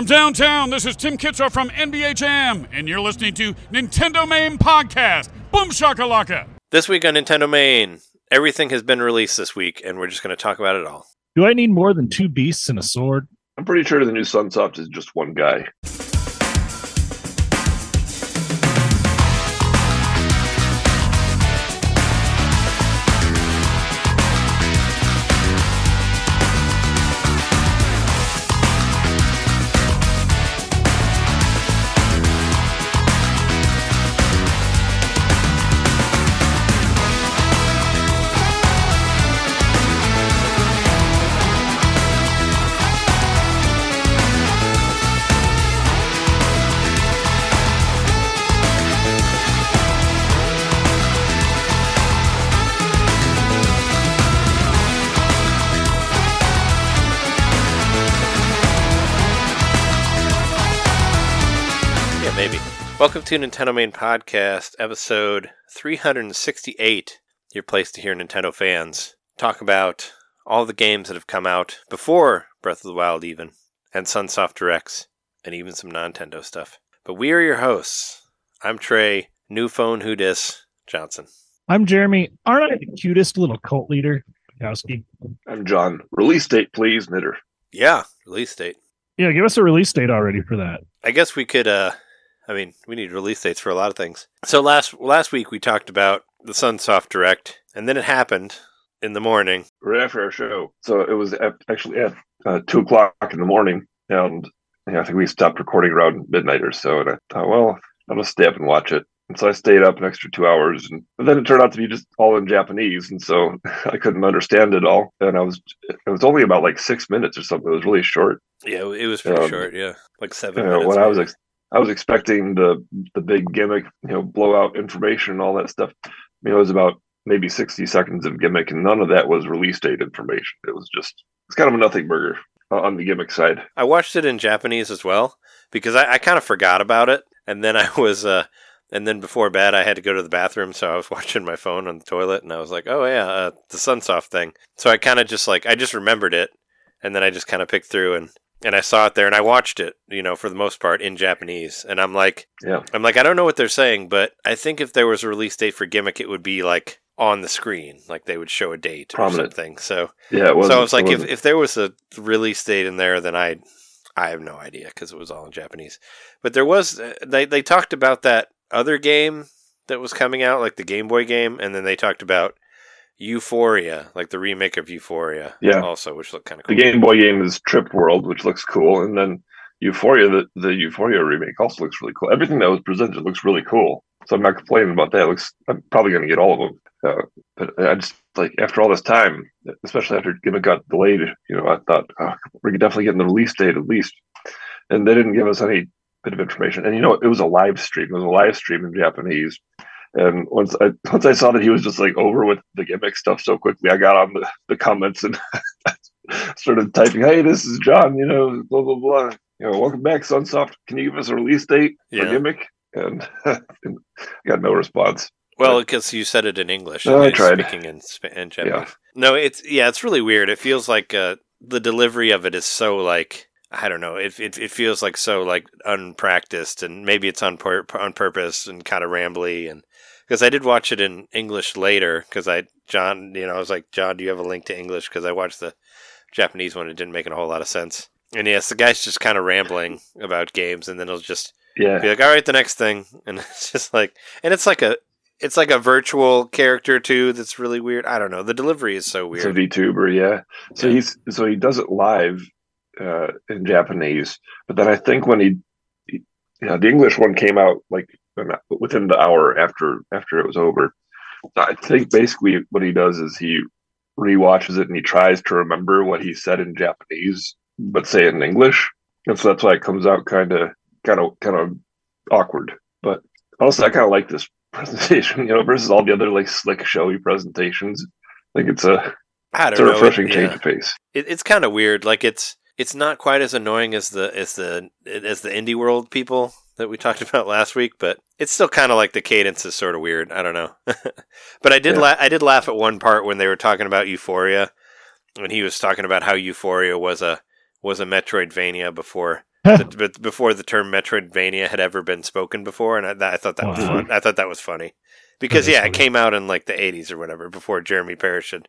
From downtown, this is Tim Kitzrow from NBA Jam, and you're listening to NintenDomain Podcast. Boom shakalaka! This week on NintenDomain, everything has been released this week, and we're just going to talk about it all. Do I need more than two beasts and a sword? I'm pretty sure the new Sunsoft is just one guy. Welcome to NintenDomain Podcast, episode 368. Your place to hear Nintendo fans talk about all the games that have come out before Breath of the Wild, even, and Sunsoft Directs, and even some Nintendo stuff. But we are your hosts. I'm Trey, new phone who dis Johnson. I'm Jeremy. Aren't I the cutest little cult leader? Kowski. I'm John. Release date, please, Knitter. Yeah, release date. Yeah, give us a release date already for that. I guess we could. uh I mean, we need release dates for a lot of things. So last last week we talked about the Sunsoft Direct, and then it happened in the morning. Right after our show. So it was at, actually at uh, 2 o'clock in the morning. And yeah, I think we stopped recording around midnight or so. And I thought, well, I'll just stay up and watch it. And so I stayed up an extra two hours. And but then it turned out to be just all in Japanese. And so I couldn't understand it all. And I was, it was only about like six minutes or something. It was really short. Yeah, it was pretty Um, short. Yeah, like seven you know, minutes. when I was ex- I was expecting the the big gimmick, you know, blowout information and all that stuff. I mean, it was about maybe sixty seconds of gimmick, and none of that was release date information. It was just it's kind of a nothing burger uh, on the gimmick side. I watched it in Japanese as well because I, I kind of forgot about it, and then I was, uh, and then before bed I had to go to the bathroom, so I was watching my phone on the toilet, and I was like, oh yeah, uh, the Sunsoft thing. So I kind of just like I just remembered it, and then I just kind of picked through and. And I saw it there, and I watched it, you know, for the most part in Japanese. And I'm like, Yeah, I'm like, I don't know what they're saying, but I think if there was a release date for Gimmick, it would be like on the screen, like they would show a date Prominent. or something. So, yeah. So I was like, if, if there was a release date in there, then I, I have no idea because it was all in Japanese. But there was uh, they they talked about that other game that was coming out, like the Game Boy game, and then they talked about Ufouria, like the remake of Ufouria, Yeah. also, which looked kind of cool. the. Game Boy game is Trip World, which looks cool, and then Ufouria, the the Ufouria remake also looks really cool. Everything that was presented looks really cool. So I'm not complaining about that. It looks I'm probably going to get all of them. Uh, but I just like after all this time, especially after Gimmick got delayed, you know, I thought oh, we're definitely getting the release date at least, and they didn't give us any bit of information. And you know, it was a live stream. It was a live stream in Japanese. And once I once I saw that he was just like over with the gimmick stuff so quickly, I got on the, the comments and started typing, "Hey, this is John. You know, blah blah blah. You know, welcome back, Sunsoft. Can you give us a release date for Yeah. gimmick?" And, and got no response. Well, because you said it in English, No, I tried. speaking in, Sp- in Japanese. No, it's yeah, it's really weird. It feels like uh, the delivery of it is so like I don't know. It it, it feels like so like unpracticed, and maybe it's on pur- on purpose and kind of rambly. And because I did watch it in English later, because I John, you know, I was like, John, do you have a link to English? Because I watched the Japanese one. It didn't make a whole lot of sense. And yes, the guy's just kind of rambling about games, and then he'll just Yeah, be like, all right, the next thing, and it's just like, and it's like a, it's like a virtual character too. That's really weird. I don't know. The delivery is so weird. it's a. VTuber. Yeah. So Yeah. he's so he does it live uh, in Japanese, but then I think when he, he you know, the English one came out like within the hour after after it was over. So I think basically what he does is he rewatches it and he tries to remember what he said in Japanese, but say it in English, and so that's why it comes out kind of kind of kind of awkward. But also, I kind of like this presentation, you know, versus all the other like slick, showy presentations. I think it's a it's a know. refreshing It- change yeah. of pace. It, it's kind of weird. Like it's it's not quite as annoying as the as the as the indie world people that we talked about last week, but it's still kind of like the cadence is sort of weird. I don't know. but I did Yeah. la- I did laugh at one part when they were talking about Ufouria, when he was talking about how Ufouria was a was a Metroidvania before but before the term Metroidvania had ever been spoken before, and I, that, I thought that was fun. I thought that was funny because yeah, it came out in like the '80s or whatever before Jeremy Parrish had,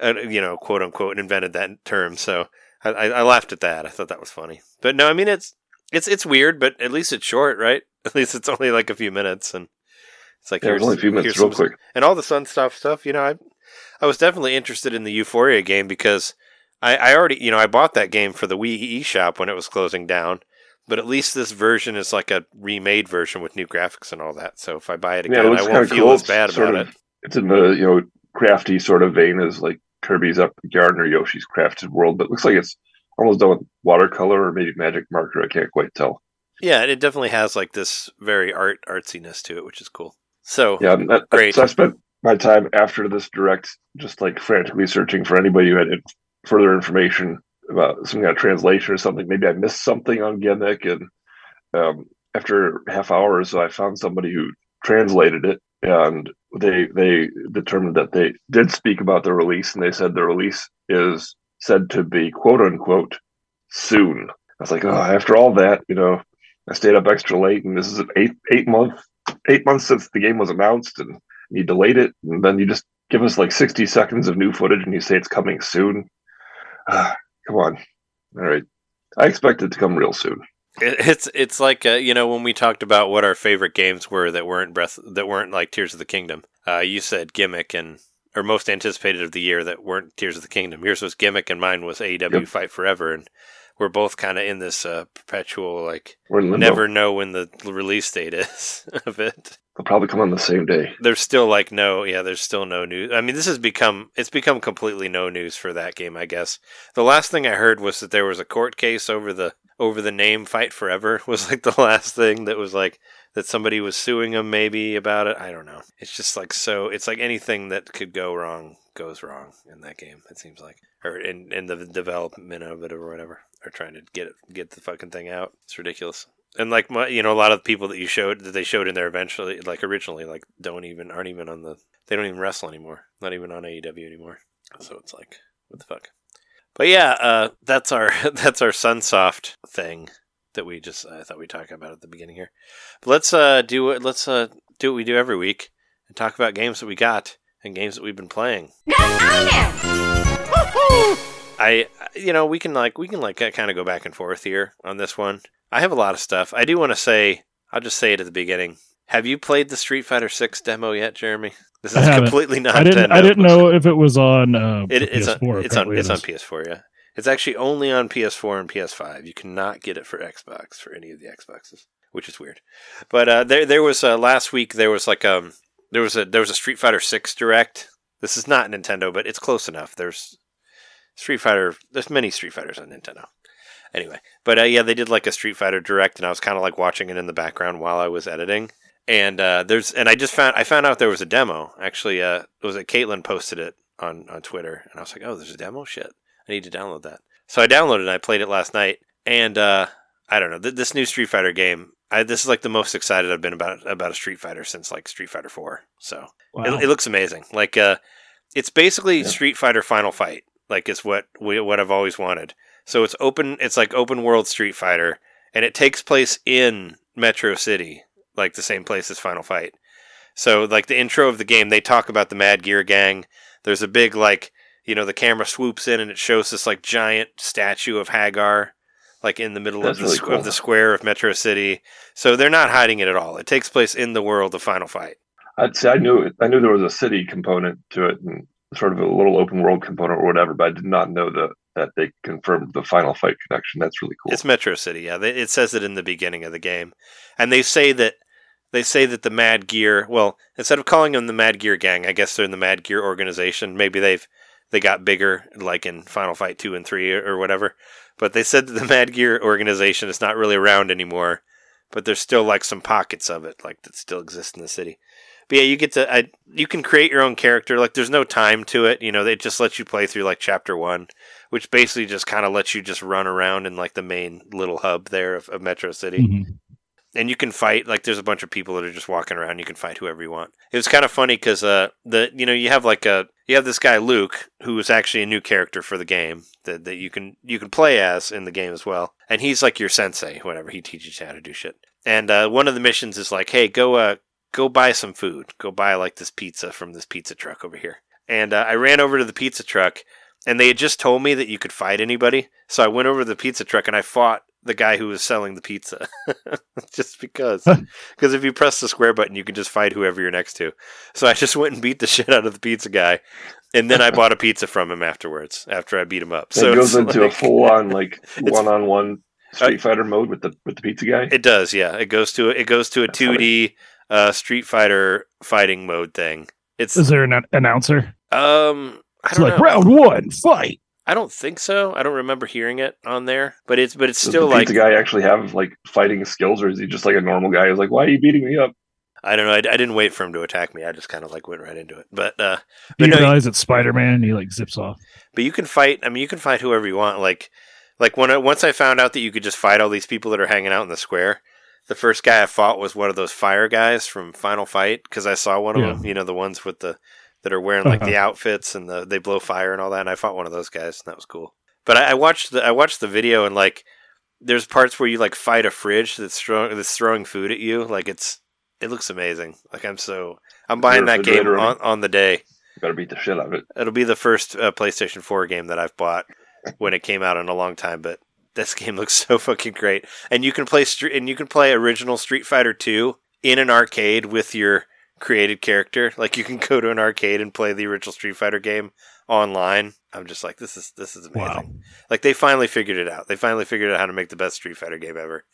uh, you know, quote unquote, invented that term. So I, I, I laughed at that. I thought that was funny. But no, I mean it's it's it's weird, but at least it's short, right? At least it's only like a few minutes, and it's like Yeah, here's only a few minutes, real some- quick. and all the Sun stuff stuff. You know, I I was definitely interested in the Ufouria game because I, I already you know I bought that game for the Wii eShop when it was closing down. But at least this version is like a remade version with new graphics and all that. So if I buy it Yeah, it again, I won't feel cool. as bad sort about of- it. It's in the you know crafty sort of vein as like Kirby's Epic Yarn or Yoshi's Crafted World, but it looks like it's almost done with watercolor or maybe magic marker. I can't quite tell. Yeah, it definitely has like this very art artsiness to it, which is cool. So Yeah, that, Great. So I spent my time after this direct just like frantically searching for anybody who had further information about some kind of translation or something. Maybe I missed something on Gimmick, and um, after half hour or so, I found somebody who translated it, and they they determined that they did speak about the release, and they said the release is said to be quote unquote soon. I was like, oh, after all that, you know, I stayed up extra late, and this is an eight eight month eight months since the game was announced, and you delayed it, and then you just give us like sixty seconds of new footage, and you say it's coming soon. Ah, come on, all right. I expect it to come real soon. It's it's like uh, you know when we talked about what our favorite games were that weren't breath that weren't like Tears of the Kingdom. Uh, you said Gimmick and or most anticipated of the year that weren't Tears of the Kingdom. Yours was Gimmick and mine was AEW Yep. Fight Forever, and we're both kind of in this uh, perpetual like We're never know when the release date is of it. They'll probably come on the same day. There's still like no yeah, there's still no news. I mean, this has become it's become completely no news for that game. I guess the last thing I heard was that there was a court case over the over the name Fight Forever was like the last thing that was like that somebody was suing them maybe about it. I don't know. It's just like so. It's like anything that could go wrong goes wrong in that game. It seems like, or in in the development of it or whatever, or trying to get it get the fucking thing out. It's ridiculous. And like my, you know, a lot of the people that you showed that they showed in there eventually, like originally, like don't even aren't even on the they don't even wrestle anymore. Not even on AEW anymore. So it's like what the fuck. But yeah, uh, that's our that's our Sunsoft thing that we just I thought we talked about at the beginning here. But let's uh, do. Let's uh, do what we do every week and talk about games that we got and games that we've been playing. I you know we can like we can like kind of go back and forth here on this one. I have a lot of stuff. I do want to say. I'll just say it at the beginning. Have you played the Street Fighter Six demo yet, Jeremy? This is completely not. I didn't. I didn't know if it was on uh, It, it's PS4. on, it's on it's it on. PS4. Yeah, it's actually only on PS4 and PS5. You cannot get it for Xbox for any of the Xboxes, which is weird. But uh, there there was uh, last week there was like um there was a there was a Street Fighter Six direct. This is not Nintendo, but it's close enough. There's Street Fighter. There's many Street Fighters on Nintendo. Anyway, but uh, yeah, they did like a Street Fighter direct, and I was kind of like watching it in the background while I was editing. And uh, there's and I just found I found out there was a demo. Actually, uh, it was it Caitlin posted it on on Twitter, and I was like, oh, there's a demo. Shit, I need to download that. So I downloaded it. and I played it last night, and uh, I don't know th- this new Street Fighter game. I, this is like the most excited I've been about about a Street Fighter since like Street Fighter Four. So Wow. it, it looks amazing. Like uh, it's basically Yeah. Street Fighter Final Fight. Like it's what we what I've always wanted. So it's open. It's like open world Street Fighter, and it takes place in Metro City, like the same place as Final Fight. So like the intro of the game, they talk about the Mad Gear Gang. There's a big like you know the camera swoops in and it shows this like giant statue of Haggar, like in the middle That's of the really cool. of the square of Metro City. So they're not hiding it at all. It takes place in the world of Final Fight. I'd say I knew I knew there was a city component to it and sort of a little open world component or whatever, but I did not know that that they confirmed the final fight connection. That's really cool. It's Metro City, yeah. They, it says it in the beginning of the game, and they say that they say that the Mad Gear. Well, instead of calling them the Mad Gear Gang, I guess they're in the Mad Gear organization. Maybe they've they got bigger, like in Final Fight two and three or, or whatever. But they said that the Mad Gear organization is not really around anymore. But there's still like some pockets of it, like that still exist in the city. But yeah, you get to I, you can create your own character. Like there's no time to it. You know, they just let you play through like chapter one which basically just kind of lets you just run around in like the main little hub there of, of Metro City. Mhm. And you can fight like there's a bunch of people that are just walking around. You can fight whoever you want. It was kind of funny because uh the you know you have like a you have this guy Luke who is actually a new character for the game that, that you can you can play as in the game as well, and he's like your sensei, whatever. He teaches you how to do shit. And uh, one of the missions is like, hey, go uh go buy some food. Go buy like this pizza from this pizza truck over here. And uh, I ran over to the pizza truck, and they had just told me that you could fight anybody. So I went over to the pizza truck and I fought the guy who was selling the pizza. Just because. Because if you press the square button you can just fight whoever you're next to. So i just went and beat the shit out of the pizza guy and then i bought a pizza from him afterwards after i beat him up. So it goes into like- a full on like one on one Street Fighter mode with the with the pizza guy. it does yeah. It goes to it goes to a That's 2d uh, street fighter fighting mode thing. It's Is there an an- announcer? um i It's don't like know. round one, fight. I don't think so i don't remember hearing it on there but it's but it's Does still the like the guy actually have like fighting skills, or is he just like a normal guy who's like, "Why are you beating me up?" i don't know I, I didn't wait for him to attack me i just kind of like went right into it but uh You no, realize it's Spider Man and he like zips off. But you can fight. I mean, you can fight whoever you want. Like, like when I, once I found out that you could just fight all these people that are hanging out in the square. The first guy I fought was one of those fire guys from Final Fight because I saw one of Yeah. them. You know, the ones with the that are wearing like the outfits and the they blow fire and all that. And I fought one of those guys, and that was cool. But I, I watched the I watched the video and like there's parts where you like fight a fridge that's throwing that's throwing food at you. Like it's it looks amazing. Like I'm so I'm buying that game on, on on the day. You gotta beat the shit out of it. It'll be the first uh, PlayStation 4 game that I've bought when it came out in a long time, but this game looks so fucking great. And you can play Street and you can play original Street Fighter 2 in an arcade with your created character. Like you can go to an arcade and play the original Street Fighter game online. I'm just like this is this is amazing. Wow. Like they finally figured it out. They finally figured out how to make the best Street Fighter game ever.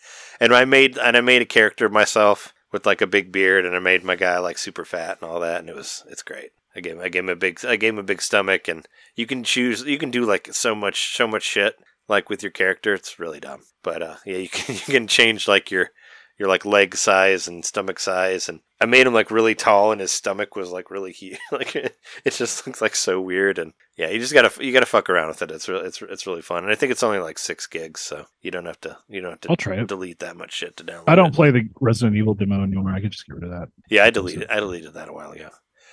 And I made and I made a character myself with like a big beard and I made my guy like super fat and all that and it was it's great. I gave I gave him a big I gave him a big stomach and you can choose you can do like so much so much shit like with your character. It's really dumb. But uh yeah, you can you can change like your your like leg size and stomach size and I made him like really tall and his stomach was like really huge. like it just looks like so weird and yeah, you just gotta you gotta fuck around with it. It's really it's it's really fun, and I think it's only like six gigs, so you don't have to you don't have to I'll try it. delete that much shit to download. I don't it. play the Resident Evil demo anymore. I could just get rid of that. Yeah, I deleted I deleted that a while ago.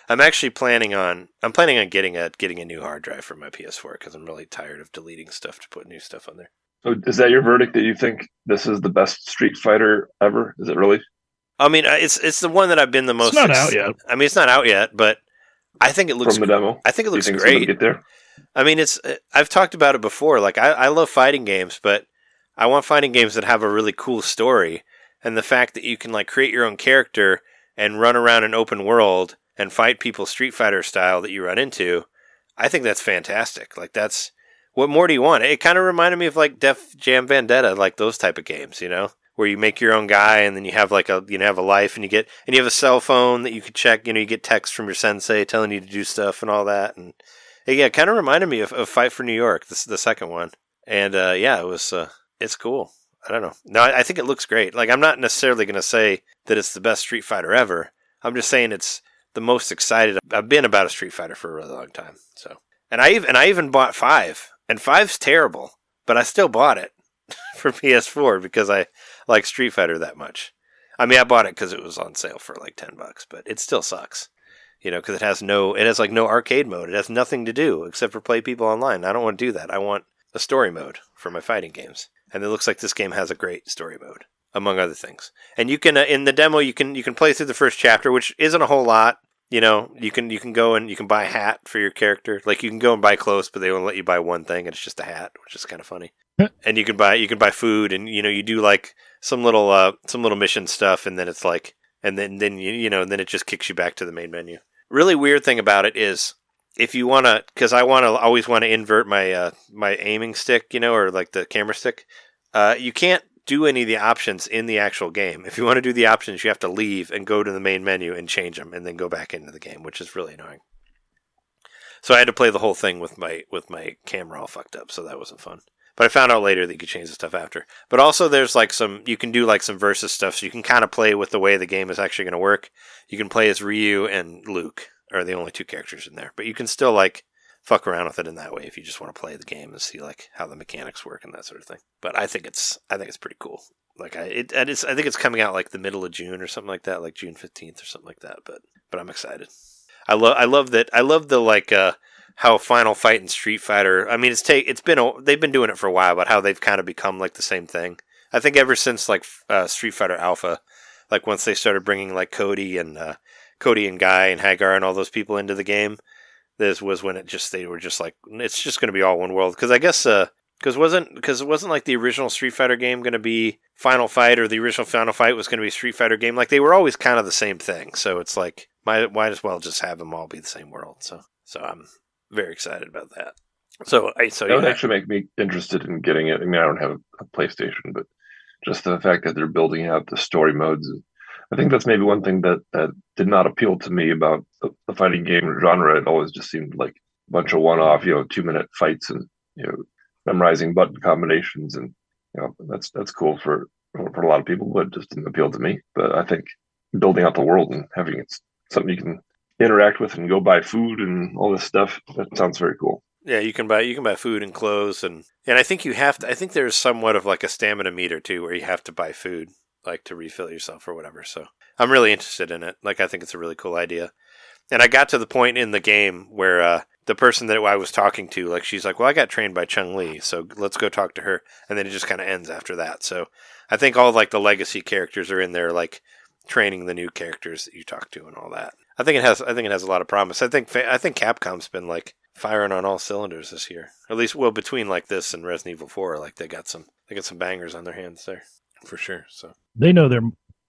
I'm actually planning on I'm planning on getting a getting a new hard drive for my PS4 because I'm really tired of deleting stuff to put new stuff on there. So is that your verdict that you think this is the best Street Fighter ever? Is it really? I mean, uh, it's it's the one that I've been the most. it's not ex- out yet. I mean, it's not out yet, but I think it looks. From the demo? I think it Do you looks think great. Get there. I mean, it's. uh, I've talked about it before. Like, I, I love fighting games, but I want fighting games that have a really cool story. And the fact that you can like create your own character and run around an open world and fight people Street Fighter style that you run into, I think that's fantastic. Like, that's what more do you want? It kind of reminded me of like Def Jam Vendetta, like those type of games, you know, where you make your own guy and then you have like a you know have a life and you get and you have a cell phone that you could check. You know, you get text from your sensei telling you to do stuff and all that and. Yeah, it kind of reminded me of, of Fight for New York, this the second one, and uh, yeah, it was uh, it's cool. I don't know. No, I, I think it looks great. Like I'm not necessarily going to say that it's the best Street Fighter ever. I'm just saying it's the most excited I've been about a Street Fighter for a really long time. So, and I even and I even bought five, and five's terrible, but I still bought it for PS4 because I like Street Fighter that much. I mean, I bought it because it was on sale for like ten bucks, but it still sucks you know, because it has no, it has like no arcade mode. It has nothing to do except for play people online. I don't want to do that. I want a story mode for my fighting games, and it looks like this game has a great story mode, among other things. And you can uh, in the demo you can you can play through the first chapter, which isn't a whole lot. You know, you can you can go and you can buy a hat for your character. Like you can go and buy clothes, but they won't let you buy one thing, and it's just a hat, which is kind of funny. and you can buy you can buy food, and you know you do like some little uh some little mission stuff, and then it's like and then then you you know and then it just kicks you back to the main menu really weird thing about it is if you want to because i want to always want to invert my uh, my aiming stick you know or like the camera stick uh, you can't do any of the options in the actual game if you want to do the options you have to leave and go to the main menu and change them and then go back into the game which is really annoying so i had to play the whole thing with my with my camera all fucked up so that wasn't fun but I found out later that you could change the stuff after. But also, there's like some you can do like some versus stuff, so you can kind of play with the way the game is actually going to work. You can play as Ryu and Luke are the only two characters in there, but you can still like fuck around with it in that way if you just want to play the game and see like how the mechanics work and that sort of thing. But I think it's I think it's pretty cool. Like I, it, it is, I think it's coming out like the middle of June or something like that, like June fifteenth or something like that. But but I'm excited. I love I love that I love the like uh how Final Fight and Street Fighter. I mean, it's take it's been they've been doing it for a while, but how they've kind of become like the same thing. I think ever since like uh, Street Fighter Alpha, like once they started bringing like Cody and uh, Cody and Guy and Haggar and all those people into the game, this was when it just they were just like it's just going to be all one world. Because I guess uh, because wasn't because it wasn't like the original Street Fighter game going to be Final Fight or the original Final Fight was going to be Street Fighter game. Like they were always kind of the same thing. So it's like might might as well just have them all be the same world. So so I'm very excited about that. So I so that would yeah. actually make me interested in getting it. I mean, I don't have a, a PlayStation, but just the fact that they're building out the story modes. I think that's maybe one thing that that did not appeal to me about the, the fighting game genre. It always just seemed like a bunch of one-off, you know, two-minute fights and you know, memorizing button combinations, and you know, that's that's cool for for a lot of people, but it just didn't appeal to me. But I think building out the world and having it something you can interact with and go buy food and all this stuff that sounds very cool. Yeah, you can buy you can buy food and clothes and and I think you have to I think there's somewhat of like a stamina meter too where you have to buy food like to refill yourself or whatever. So I'm really interested in it. Like I think it's a really cool idea. And I got to the point in the game where uh, the person that I was talking to, like she's like, "Well, I got trained by Chun-Li, so let's go talk to her." And then it just kind of ends after that. So I think all like the legacy characters are in there, like training the new characters that you talk to and all that. I think it has. I think it has a lot of promise. I think. I think Capcom's been like firing on all cylinders this year. At least, well, between like this and Resident Evil Four, like they got some. They got some bangers on their hands there, for sure. So They know they're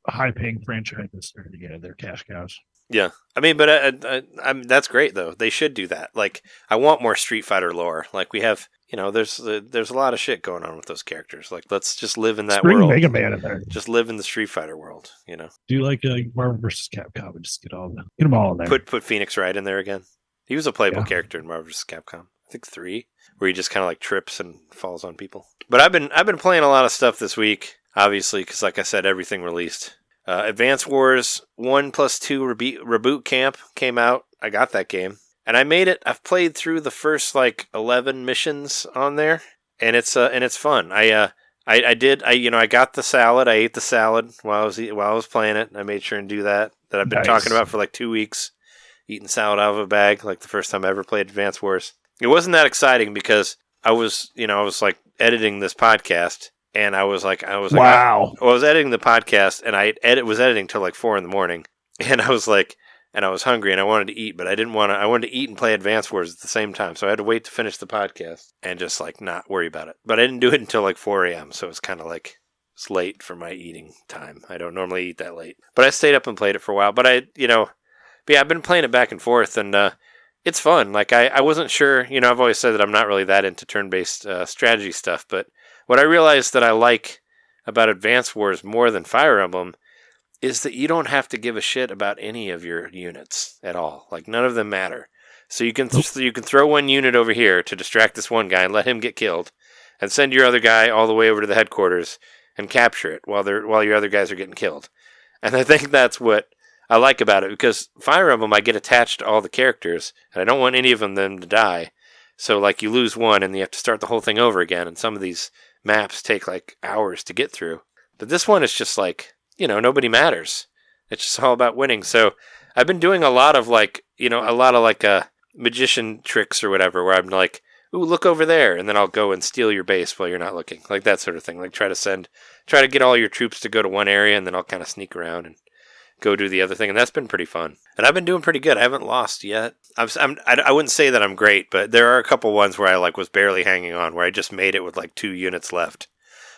high paying franchises. They're, yeah, they're cash cows. yeah, I mean, but uh, uh, uh, I, I, I'm that's great though. They should do that. Like, I want more Street Fighter lore. Like we have. You know, there's there's a lot of shit going on with those characters. Like, let's just live in that Bring world. Mega Man in there. Just live in the Street Fighter world. You know. Do you like uh, Marvel versus Capcom and just get all the, get them all in there. Put put Phoenix Wright in there again. He was a playable Yeah. character in Marvel vs. Capcom. I think three, where he just kind of like trips and falls on people. But I've been I've been playing a lot of stuff this week, obviously, because like I said, everything released. Uh, Advance Wars One Plus Two rebe- Reboot Camp came out. I got that game, and I made it. I've played through the first like eleven missions on there, and it's uh, and it's fun. I uh, I, I did I you know I got the salad. I ate the salad while I was eat- while I was playing it. I made sure and do that. That I've been Nice. talking about for like two weeks eating salad out of a bag like the first time I ever played Advance Wars. It wasn't that exciting because I was, you know, I was like editing this podcast and I was like, I was like, wow. I, I was editing the podcast and I edit was editing till like four in the morning and I was like, and I was hungry and I wanted to eat, but I didn't want to. I wanted to eat and play Advance Wars at the same time, so I had to wait to finish the podcast and just like not worry about it. But I didn't do it until like four a.m., so it's kind of like it's late for my eating time. I don't normally eat that late, but I stayed up and played it for a while. But I, you know, but yeah, I've been playing it back and forth, and uh, it's fun. Like I, I wasn't sure. You know, I've always said that I'm not really that into turn-based uh, strategy stuff, but what I realized that I like about Advance Wars more than Fire Emblem is that you don't have to give a shit about any of your units at all. Like none of them matter. So you can th- you can throw one unit over here to distract this one guy and let him get killed, and send your other guy all the way over to the headquarters and capture it while they're while your other guys are getting killed. And I think that's what I like about it because Fire Emblem I get attached to all the characters and I don't want any of them them to die. So like you lose one and you have to start the whole thing over again and some of these maps take like hours to get through. But this one is just like, you know, nobody matters. It's just all about winning. So I've been doing a lot of like, you know, a lot of like uh magician tricks or whatever where I'm like, ooh, look over there and then I'll go and steal your base while you're not looking. Like that sort of thing. Like try to send try to get all your troops to go to one area and then I'll kind of sneak around and go do the other thing, and that's been pretty fun. And I've been doing pretty good. I haven't lost yet. I'm, I'm I, I wouldn't say that I'm great, but there are a couple ones where I like was barely hanging on, where I just made it with like two units left.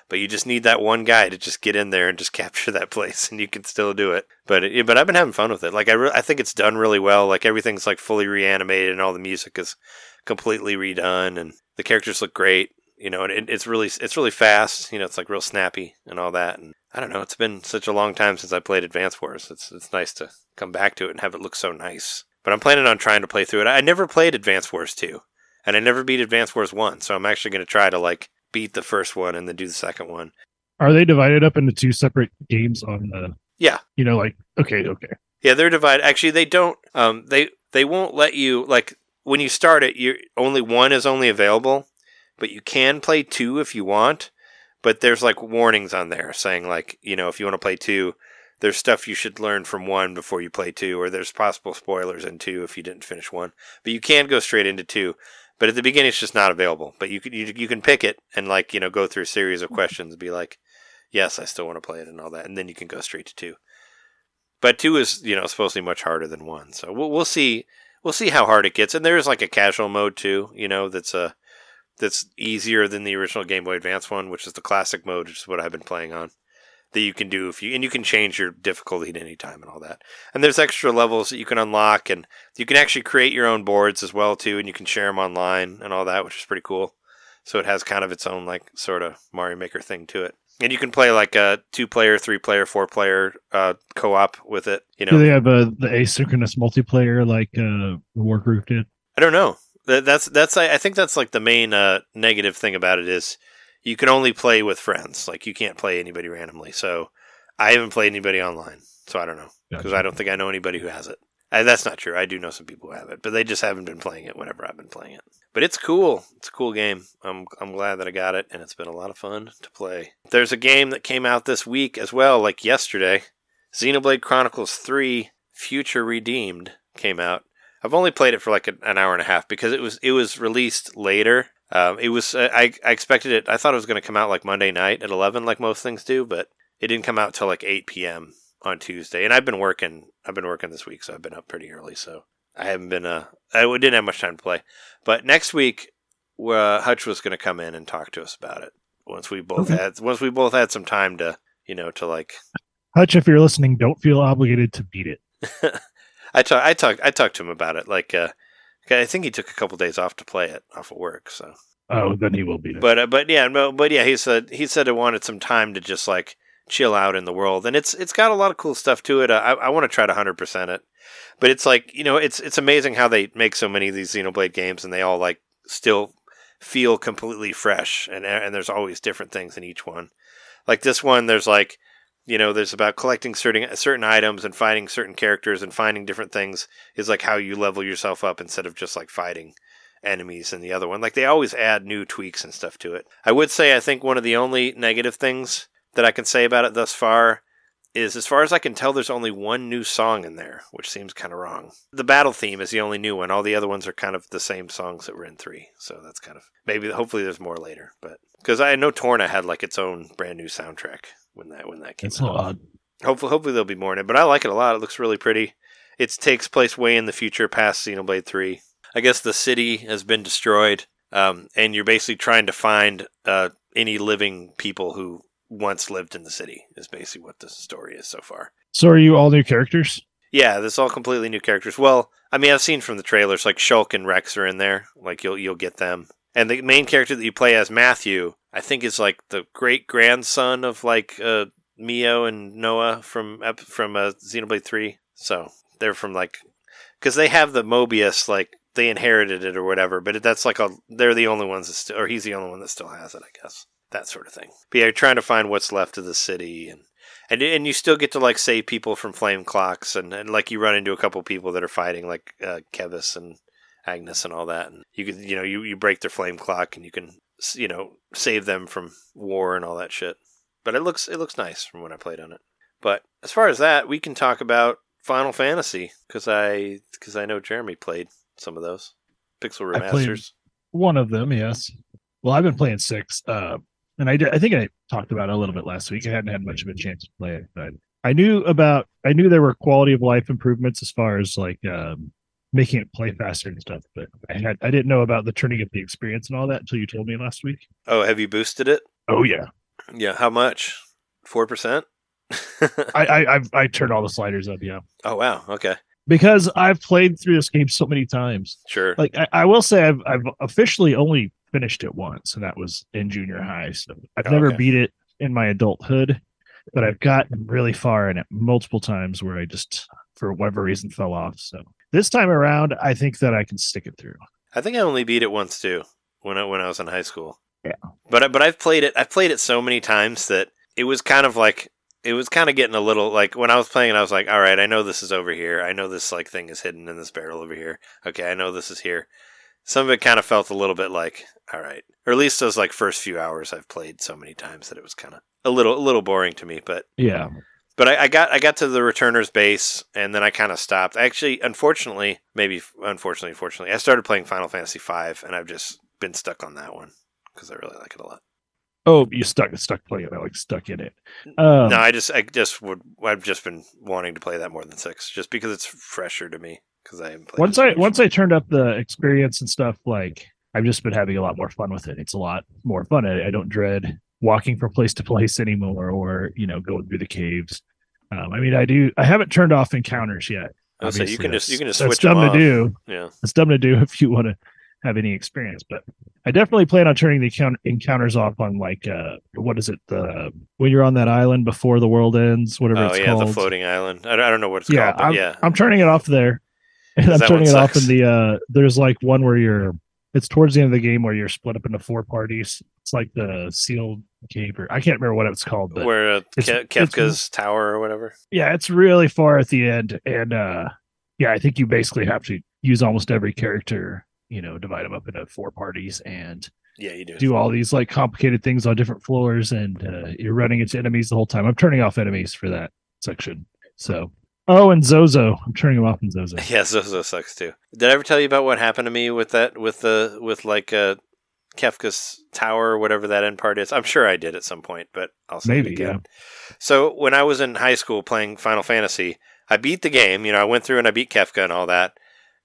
But you just need that one guy to just get in there and just capture that place, and you can still do it. But it, but I've been having fun with it. Like I re- I think it's done really well. Like everything's like fully reanimated, and all the music is completely redone, and the characters look great. You know, and it, it's really it's really fast. You know, it's like real snappy and all that. And I don't know. It's been such a long time since I played Advance Wars. It's it's nice to come back to it and have it look so nice. But I'm planning on trying to play through it. I never played Advance Wars 2, and I never beat Advance Wars 1, so I'm actually going to try to like beat the first one and then do the second one. Are they divided up into two separate games on the? Yeah. You know, like okay, okay. Yeah, they're divided. Actually, they don't. Um, they they won't let you like when you start it. You only one is only available, but you can play two if you want. But there's like warnings on there saying like you know if you want to play two, there's stuff you should learn from one before you play two, or there's possible spoilers in two if you didn't finish one. But you can go straight into two. But at the beginning, it's just not available. But you can you, you can pick it and like you know go through a series of mm-hmm. questions, and be like, yes, I still want to play it and all that, and then you can go straight to two. But two is you know supposed to be much harder than one, so we'll we'll see we'll see how hard it gets. And there is like a casual mode too, you know, that's a that's easier than the original Game Boy Advance one, which is the classic mode, which is what I've been playing on. That you can do if you and you can change your difficulty at any time and all that. And there's extra levels that you can unlock, and you can actually create your own boards as well too, and you can share them online and all that, which is pretty cool. So it has kind of its own like sort of Mario Maker thing to it. And you can play like a two player, three player, four player uh, co op with it. You know, Do they have uh, the asynchronous multiplayer like uh, Wargroove did? I don't know. That, that's that's I, I think that's like the main uh, negative thing about it is you can only play with friends. Like you can't play anybody randomly. So I haven't played anybody online, so I don't know because Gotcha. I don't think I know anybody who has it. Uh, that's not true. I do know some people who have it, but they just haven't been playing it whenever I've been playing it. But it's cool. It's a cool game. I'm I'm glad that I got it, and it's been a lot of fun to play. There's a game that came out this week as well, like yesterday. Xenoblade Chronicles 3: Future Redeemed came out. I've only played it for like an, an hour and a half because it was it was released later. Um, it was uh, I I expected it. I thought it was going to come out like Monday night at 11, like most things do, but it didn't come out till like 8 p.m. on Tuesday. And I've been working. I've been working this week, so I've been up pretty early. So I haven't been. Uh, I didn't have much time to play. But next week, uh, Hutch was going to come in and talk to us about it once we both Okay. had once we both had some time to you know to like Hutch, if you're listening, don't feel obligated to beat it. I talk, I talked, I talked to him about it. Like, uh, I think he took a couple days off to play it off of work. So, Oh, then he will beat it. but, uh, but yeah, no, but yeah, he said he said he wanted some time to just like chill out in the world, and it's it's got a lot of cool stuff to it. Uh, I I want to try to hundred percent it, but it's like you know, it's it's amazing how they make so many of these Xenoblade games, and they all like still feel completely fresh, and and there's always different things in each one. Like this one, there's like you know, there's about collecting certain certain items and fighting certain characters and finding different things is like how you level yourself up instead of just like fighting enemies in the other one. Like they always add new tweaks and stuff to it. I would say I think one of the only negative things that I can say about it thus far is as far as I can tell there's only one new song in there, which seems kind of wrong. The battle theme is the only new one. All the other ones are kind of the same songs that were in 3. So that's kind of maybe hopefully there's more later, but cuz I know Torna had like its own brand new soundtrack when that when that came it's out. odd. Hopefully, hopefully there'll be more in it. But I like it a lot. It looks really pretty. It takes place way in the future, past Xenoblade Three. I guess the city has been destroyed, um, and you're basically trying to find uh, any living people who once lived in the city. Is basically what the story is so far. So are you all new characters? Yeah, this is all completely new characters. Well, I mean, I've seen from the trailers like Shulk and Rex are in there. Like you'll you'll get them. And the main character that you play as Matthew, I think is like the great grandson of like uh, Mio and Noah from from uh, Xenoblade Three. So they're from like because they have the Mobius like they inherited it or whatever. But that's like a they're the only ones that still or he's the only one that still has it, I guess. That sort of thing. But yeah, you're trying to find what's left of the city and and and you still get to like save people from flame clocks and, and like you run into a couple people that are fighting like uh, Keves and Agnus and all that and you can you know you, you break their flame clock and you can you know save them from war and all that shit but it looks it looks nice from when I played on it but as far as that we can talk about Final Fantasy because I because I know Jeremy played some of those pixel remasters One of them, yes. Well, I've been playing six, uh, and I, did, I think I talked about it a little bit last week. I hadn't had much of a chance to play it, but I knew about. I knew there were quality of life improvements as far as like um, making it play faster and stuff. But I had I didn't know about the turning up the experience and all that until you told me last week. oh have you boosted it Oh yeah, yeah how much four percent I I I've, I turned all the sliders up. Yeah, oh wow okay because I've played through this game so many times. sure Like I, I will say, I've I've officially only finished it once, and that was in junior high. So I've Oh, never okay. beat it in my adulthood, but I've gotten really far in it multiple times where I just, for whatever reason, fell off. So this time around, I think that I can stick it through. I think I only beat it once too when I when I was in high school. Yeah. But but I've played it. I've played it so many times that it was kind of like it was kind of getting a little like when I was playing. it, I was like, all right, I know this is over here. I know this like thing is hidden in this barrel over here. Okay, I know this is here. some of it kind of felt a little bit like, all right, or at least those like first few hours I've played so many times that it was kind of a little a little boring to me. But Yeah. But I, I got I got to the returner's base and then I kind of stopped. Actually, unfortunately, maybe unfortunately, fortunately, I started playing Final Fantasy V and I've just been stuck on that one because I really like it a lot. Oh, you stuck stuck playing it, like stuck in it. Um, no, I just I just would I've just been wanting to play that more than six just because it's fresher to me because I haven't played once I once I turned up the experience and stuff, like I've just been having a lot more fun with it. It's a lot more fun. I, I don't dread walking from place to place anymore, or you know, going through the caves. Um, I mean, I do. I haven't turned off encounters yet. So you can just you can just that's switch them dumb to do. Yeah, It's dumb to do if you want to have any experience. But I definitely plan on turning the account- encounters off on like uh what is it the when you're on that island before the world ends, whatever it's called. oh it's yeah, called. the floating island. I don't, I don't know what it's yeah, called, but I'm, yeah, I'm turning it off there. And I'm turning it one off in the uh there's like one where you're it's towards the end of the game where you're split up into four parties. It's like the sealed cave or I can't remember what it's called, but where uh, it's- Ke- it's- tower or whatever. yeah, it's really far at the end. And uh yeah, I think you basically have to use almost every character, you know, divide them up into four parties and Yeah, you do. do all these like complicated things on different floors and uh, you're running into enemies the whole time. I'm turning off enemies for that section. So oh and Zozo. I'm turning them off in Zozo. Yeah, Zozo sucks too. Did I ever tell you about what happened to me with that with the with like uh Kefka's tower or whatever that end part is? I'm sure I did at some point, but I'll say Maybe, it again. So when I was in high school playing Final Fantasy, I beat the game. You know, I went through and I beat Kefka and all that.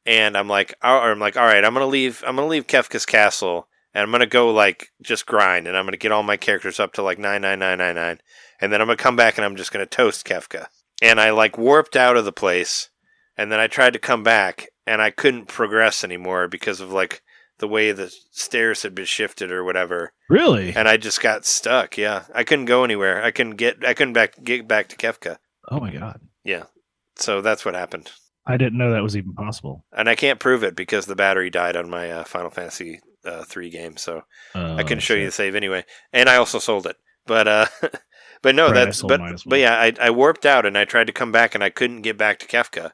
And I'm like, I'm like, all right, I'm gonna leave. I'm gonna leave Kefka's castle, and I'm gonna go like just grind, and I'm gonna get all my characters up to like nine nine nine nine nine, and then I'm gonna come back and I'm just gonna toast Kefka. And I like warped out of the place, and then I tried to come back, and I couldn't progress anymore because of like the way the stairs had been shifted or whatever Really? and I just got stuck. Yeah, I couldn't go anywhere. I couldn't get. I couldn't back get back to Kefka. Oh my god. Yeah, so that's what happened, I didn't know that was even possible. and I can't prove it because the battery died on my uh, Final Fantasy uh, three game. So Uh, I can show you the save anyway, and I also sold it. But uh, but no, Right, that's but as but yeah, I I warped out and I tried to come back and I couldn't get back to Kefka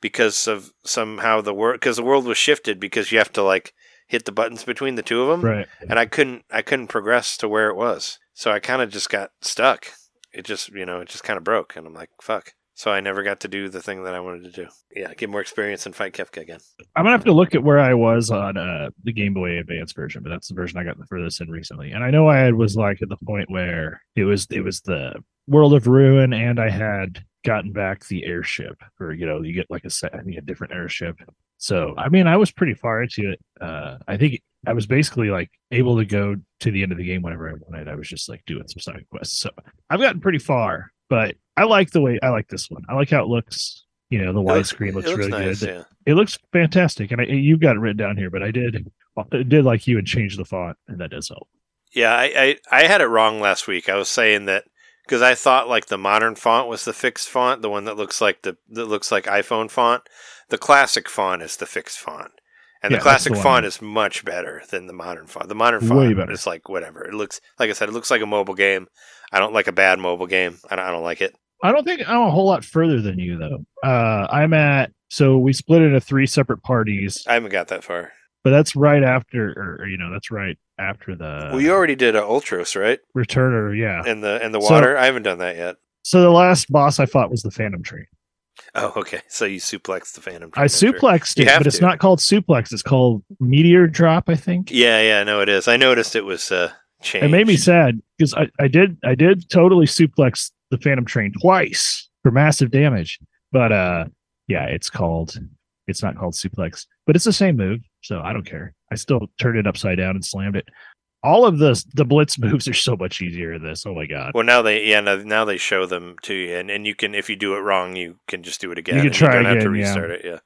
because of somehow the world because the world was shifted because you have to like hit the buttons between the two of them. Right. and I couldn't I couldn't progress to where it was. So I kind of just got stuck. It just you know it just kind of broke, and I'm like fuck. So I never got to do the thing that I wanted to do. Yeah, get more experience and fight Kefka again. I'm gonna have to look at where I was on uh, the Game Boy Advance version, but that's the version I got the furthest in recently. And I know I was like at the point where it was it was the World of Ruin, and I had gotten back the airship, or you know, you get like a set, I think a different airship. So I mean, I was pretty far into it. Uh, I think I was basically like able to go to the end of the game whenever I wanted. I was just like doing some side quests. So I've gotten pretty far, but I like the way I like this one. I like how it looks. You know, the It looks- widescreen looks, really nice, good Yeah. it looks fantastic and I, you've got it written down here but i did I did like you and change the font and that does help Yeah, I, I I had it wrong last week. I was saying that because I thought like the modern font was the fixed font, the one that looks like the that looks like iPhone font. The classic font is the fixed font, and Yeah, the that's the classic font is much better than the modern font. The modern Way font better. is like whatever. It looks like I said, it looks like a mobile game. I don't like a bad mobile game. I don't, I don't like it. i don't think i'm a whole lot further than you though uh i'm at so we split into three separate parties I haven't got that far. But that's right after or, you know that's right after the well, you already did a Ultros, right? returner yeah And the and the So- water. I haven't done that yet. so the last boss i fought was the phantom train Oh, okay. So you suplexed the Phantom. i Train, I'm suplexed it but it's not called suplex it's called meteor drop i think Yeah, yeah, no, it is. I noticed it was uh, changed. it made me sad because I, I did I did totally suplex the Phantom Train twice for massive damage. But uh yeah, it's called it's not called suplex, but it's the same move, so I don't care. I still turned it upside down and slammed it. All of the the blitz moves are so much easier in this. Oh my god. Well, now they yeah now, they show them to you, and, and you can if you do it wrong, you can just do it again. You can try you don't have to again, yeah. restart it. Yeah.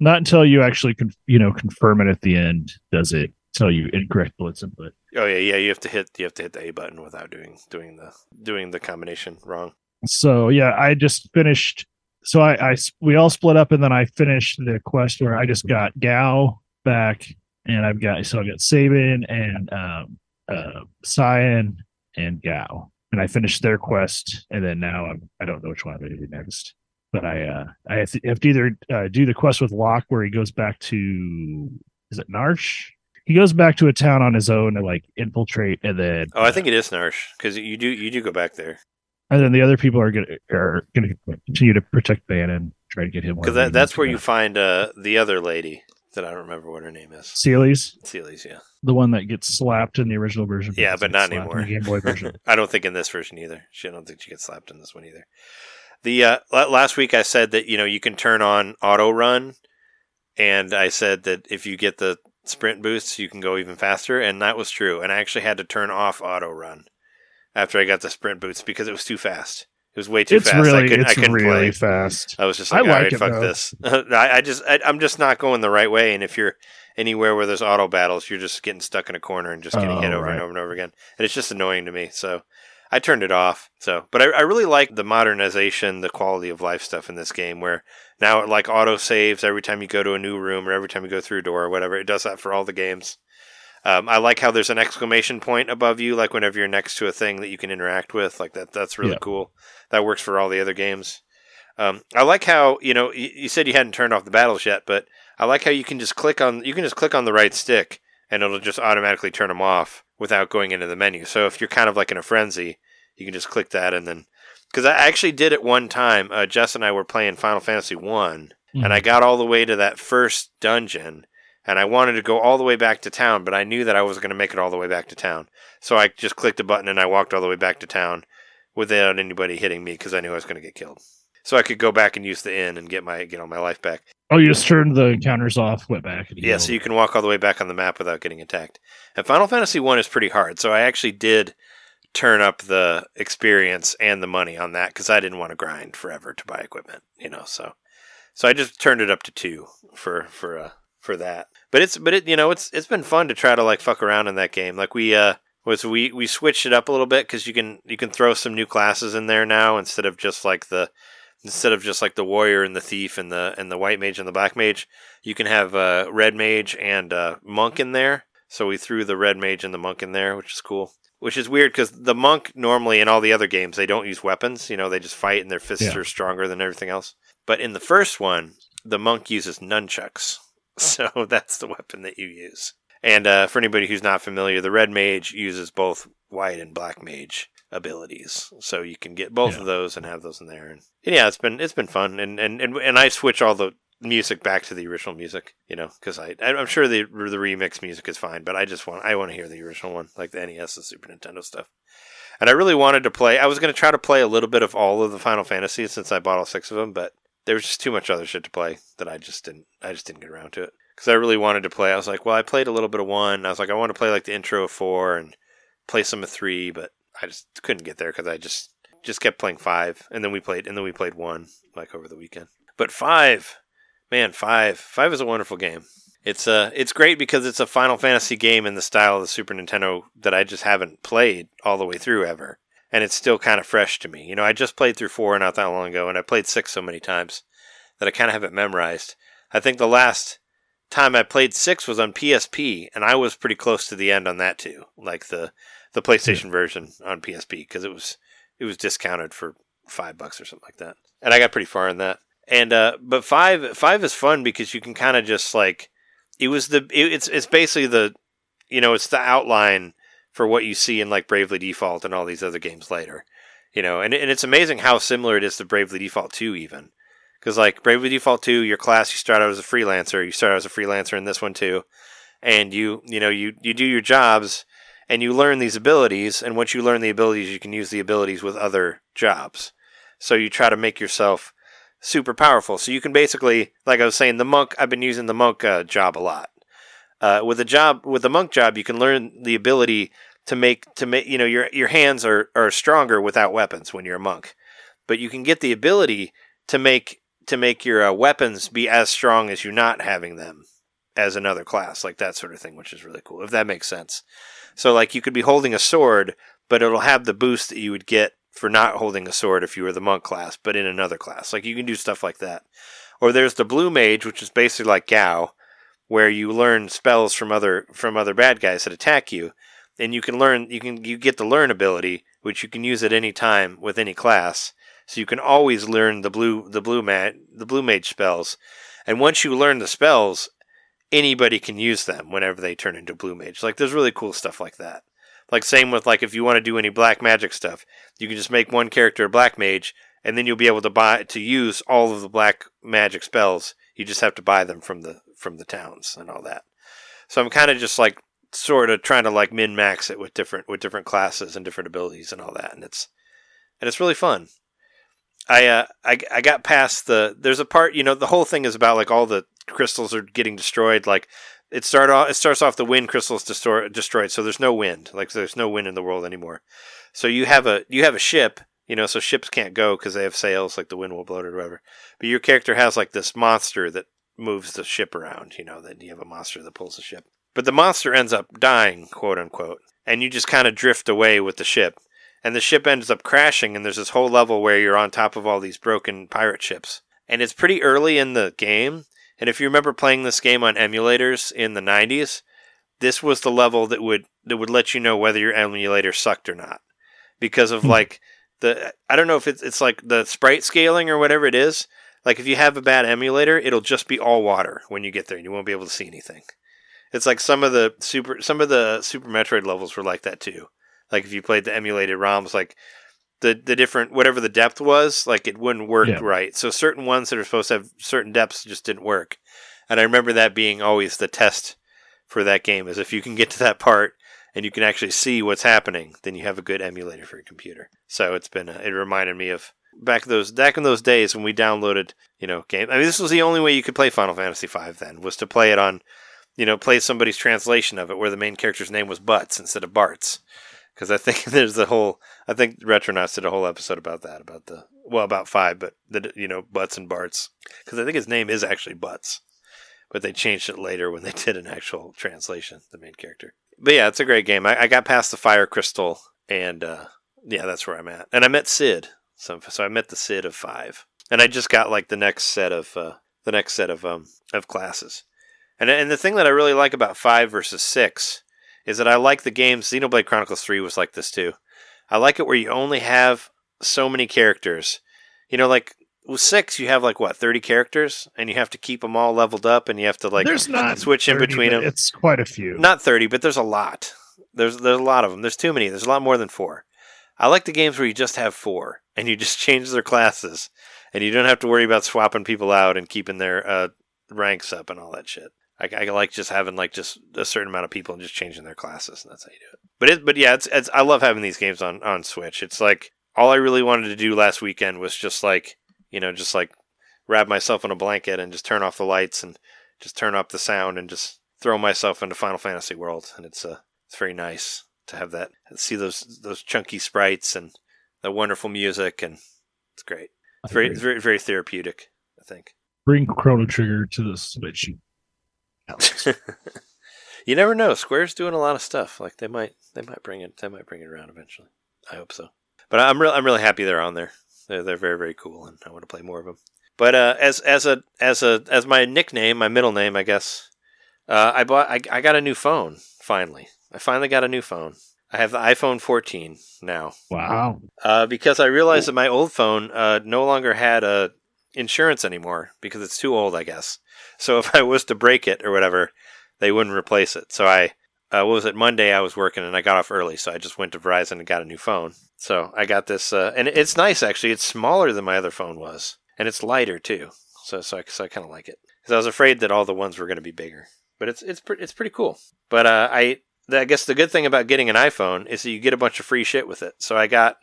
Not until you actually con- you know confirm it at the end does it tell you incorrect blitz input. Oh yeah, yeah. You have to hit you have to hit the A button without doing doing the doing the combination wrong. so yeah i just finished so I, I, we all split up and then i finished the quest where i just got Gau back and i've got so I've got Sabin and um uh cyan and Gau and i finished their quest and then now i'm i don't know which one i'm going to do next but i uh i have to, have to either uh, do the quest with locke where he goes back to is it Narshe? He goes back to a town on his own to like infiltrate, and then Oh, I think it is Narshe because you do you do go back there and then the other people are gonna are gonna continue to protect Ban and try to get him. because that, that's where you find uh, the other lady that I don't remember what her name is. Celes, Celes, yeah. the one that gets slapped in the original version. Yeah, but not anymore. Game Boy version. I don't think in this version either. She I don't think she gets slapped in this one either. The uh, last week I said that you know you can turn on auto run, and I said that if you get the sprint boosts, you can go even faster, and that was true. And I actually had to turn off auto run after I got the sprint boosts because it was too fast. It was way too it's fast. really, I couldn't, I it's couldn't really play. fast. I was just like, all like right, it, fuck though. this. I, I just, I, I'm just not going the right way. And if you're anywhere where there's auto battles, you're just getting stuck in a corner and just getting Oh, hit over right. and over and over again. And it's just annoying to me. So I turned it off. So, but I, I really like the modernization, the quality of life stuff in this game where now it like auto saves every time you go to a new room or every time you go through a door or whatever. It does that for all the games. Um, I like how there's an exclamation point above you, like whenever you're next to a thing that you can interact with. Like that, that's really Yeah. cool. That works for all the other games. Um, I like how you know you, you said you hadn't turned off the battles yet, but I like how you can just click on you can just click on the right stick and it'll just automatically turn them off without going into the menu. So if you're kind of like in a frenzy, you can just click that and then because I actually did it one time. Uh, Jess and I were playing Final Fantasy One, and I got all the way to that first dungeon, and I wanted to go all the way back to town, but I knew that I wasn't going to make it all the way back to town. So I just clicked a button and I walked all the way back to town without anybody hitting me because I knew I was going to get killed. So I could go back and use the inn and get my get all my life back. Oh, you just turned the counters off, went back. And Yeah, so you can walk all the way back on the map without getting attacked. And Final Fantasy One is pretty hard, so I actually did turn up the experience and the money on that because I didn't want to grind forever to buy equipment, you know. So, so I just turned it up to two for for uh for that. But it's but it you know it's it's been fun to try to like fuck around in that game. Like we uh was we we switched it up a little bit because you can you can throw some new classes in there now instead of just like the instead of just like the warrior and the thief and the and the white mage and the black mage you can have uh, red mage and uh, monk in there. So we threw the red mage and the monk in there, which is cool. Which is weird because the monk normally in all the other games they don't use weapons. You know, they just fight and their fists Yeah. are stronger than everything else. But in the first one, the monk uses nunchucks, so that's the weapon that you use. And uh, for anybody who's not familiar, the red mage uses both white and black mage abilities, so you can get both Yeah. of those and have those in there. And, and yeah, it's been it's been fun. And and and, and I switch all the music back to the original music, you know, because I I'm sure the the remix music is fine, but I just want I want to hear the original one, like the NES and Super Nintendo stuff. And I really wanted to play. I was going to try to play a little bit of all of the Final Fantasies since I bought all six of them, but there was just too much other shit to play that I just didn't. I just didn't get around to it because I really wanted to play. I was like, well, I played a little bit of one. I was like, I want to play like the intro of four and play some of three, but I just couldn't get there because I just just kept playing five, and then we played and then we played one like over the weekend. But five, man, five, five is a wonderful game. It's uh, it's great because it's a Final Fantasy game in the style of the Super Nintendo that I just haven't played all the way through ever, and it's still kind of fresh to me. You know, I just played through four not that long ago, and I played six so many times that I kind of have it memorized. I think the last time I played six was on PSP, and I was pretty close to the end on that too, like the the PlayStation version on PSP because it was it was discounted for five bucks or something like that, and I got pretty far in that. And uh, but five five is fun because you can kind of just like it was the it, it's it's basically the you know it's the outline for what you see in like Bravely Default and all these other games later, you know, and and it's amazing how similar it is to Bravely Default two even. Because like Bravely Default 2, your class you start out as a freelancer. You start out as a freelancer in this one too, and you you know you you do your jobs and you learn these abilities. And once you learn the abilities, you can use the abilities with other jobs. So you try to make yourself super powerful. So you can basically, like I was saying, the monk. I've been using the monk uh, job a lot. Uh, with a job, with the monk job, you can learn the ability to make to make you know your your hands are are stronger without weapons when you're a monk, but you can get the ability to make to make your uh, weapons be as strong as you not having them as another class, like that sort of thing, which is really cool. If that makes sense. So like you could be holding a sword, but it'll have the boost that you would get for not holding a sword if you were the monk class, but in another class. Like you can do stuff like that. Or there's the blue mage, which is basically like Gau, where you learn spells from other from other bad guys that attack you, and you can learn you can you get the learn ability, which you can use at any time with any class. So you can always learn the blue the blue mat the blue mage spells, and once you learn the spells, anybody can use them whenever they turn into blue mage. Like there's really cool stuff like that. Like same with like if you want to do any black magic stuff, you can just make one character a black mage, and then you'll be able to buy to use all of the black magic spells. You just have to buy them from the from the towns and all that. So I'm kind of just like sort of trying to like min max it with different with different classes and different abilities and all that, and it's and it's really fun. I uh, I I got past the there's a part you know the whole thing is about like all the crystals are getting destroyed like it start off it starts off the wind crystals destroy, destroyed so there's no wind like there's no wind in the world anymore so you have a you have a ship you know so ships can't go because they have sails like the wind will blow it or whatever but your character has like this monster that moves the ship around you know that you have a monster that pulls the ship but the monster ends up dying quote unquote and you just kind of drift away with the ship and the ship ends up crashing and there's this whole level where you're on top of all these broken pirate ships and it's pretty early in the game and if you remember playing this game on emulators in the 90s, this was the level that would that would let you know whether your emulator sucked or not. Because of hmm. like the I don't know if it's it's like the sprite scaling or whatever it is. Like if you have a bad emulator, it'll just be all water when you get there and you won't be able to see anything. It's like some of the super some of the Super Metroid levels were like that too. Like if you played the emulated ROMs, like the the different whatever the depth was, like it wouldn't work Yeah. right. So certain ones that are supposed to have certain depths just didn't work. And I remember that being always the test for that game is if you can get to that part and you can actually see what's happening, then you have a good emulator for your computer. So it's been a, it reminded me of back those back in those days when we downloaded you know game. I mean, this was the only way you could play Final Fantasy V then was to play it on you know play somebody's translation of it where the main character's name was Butts instead of Barts. Because I think there's a whole I think Retronauts did a whole episode about that about the well about five, but the you know Butts and Barts because I think his name is actually Butts, but they changed it later when they did an actual translation. The main character, but yeah, it's a great game. I, I got past the Fire Crystal, and uh, yeah, that's where I'm at. And I met Cid, so so I met the Cid of five, and I just got like the next set of uh, the next set of um of classes, and and the thing that I really like about five versus six is that I like the games. Xenoblade Chronicles three was like this too. I like it where you only have so many characters. You know, like with six, you have like what thirty characters, and you have to keep them all leveled up, and you have to like There's not switch in between them. It's quite a few. Not thirty, but there's a lot. There's there's a lot of them. There's too many. There's a lot more than four. I like the games where you just have four, and you just change their classes, and you don't have to worry about swapping people out and keeping their uh, ranks up and all that shit. I, I like just having like just a certain amount of people and just changing their classes, and that's how you do it. But it, but yeah, it's, it's I love having these games on on Switch. It's like all I really wanted to do last weekend was just like you know just like wrap myself in a blanket and just turn off the lights and just turn up the sound and just throw myself into Final Fantasy world, and it's uh it's very nice to have that see those those chunky sprites and the wonderful music, and it's great. It's very it's very very therapeutic. I think. Bring Chrono Trigger to the Switch. you never know. Square's doing a lot of stuff. Like they might they might bring it they might bring it around eventually. I hope so. But I'm real I'm really happy they're on there. They're they're very very cool, and I want to play more of them. But uh, as as a as a as my nickname, my middle name, I guess, uh, I bought I, I got a new phone finally. I finally got a new phone. I have the iPhone 14 now Wow. uh, because I realized that my old phone uh, no longer had uh, insurance anymore because it's too old, I guess. So if I was to break it or whatever, they wouldn't replace it. So I, uh, what was it, Monday I was working and I got off early, so I just went to Verizon and got a new phone. So I got this, uh, and it's nice actually. It's smaller than my other phone was, and it's lighter too. So so I, so I kind of like it because I was afraid that all the ones were going to be bigger, but it's it's pretty it's pretty cool. But uh, I I guess the good thing about getting an iPhone is that you get a bunch of free shit with it. So I got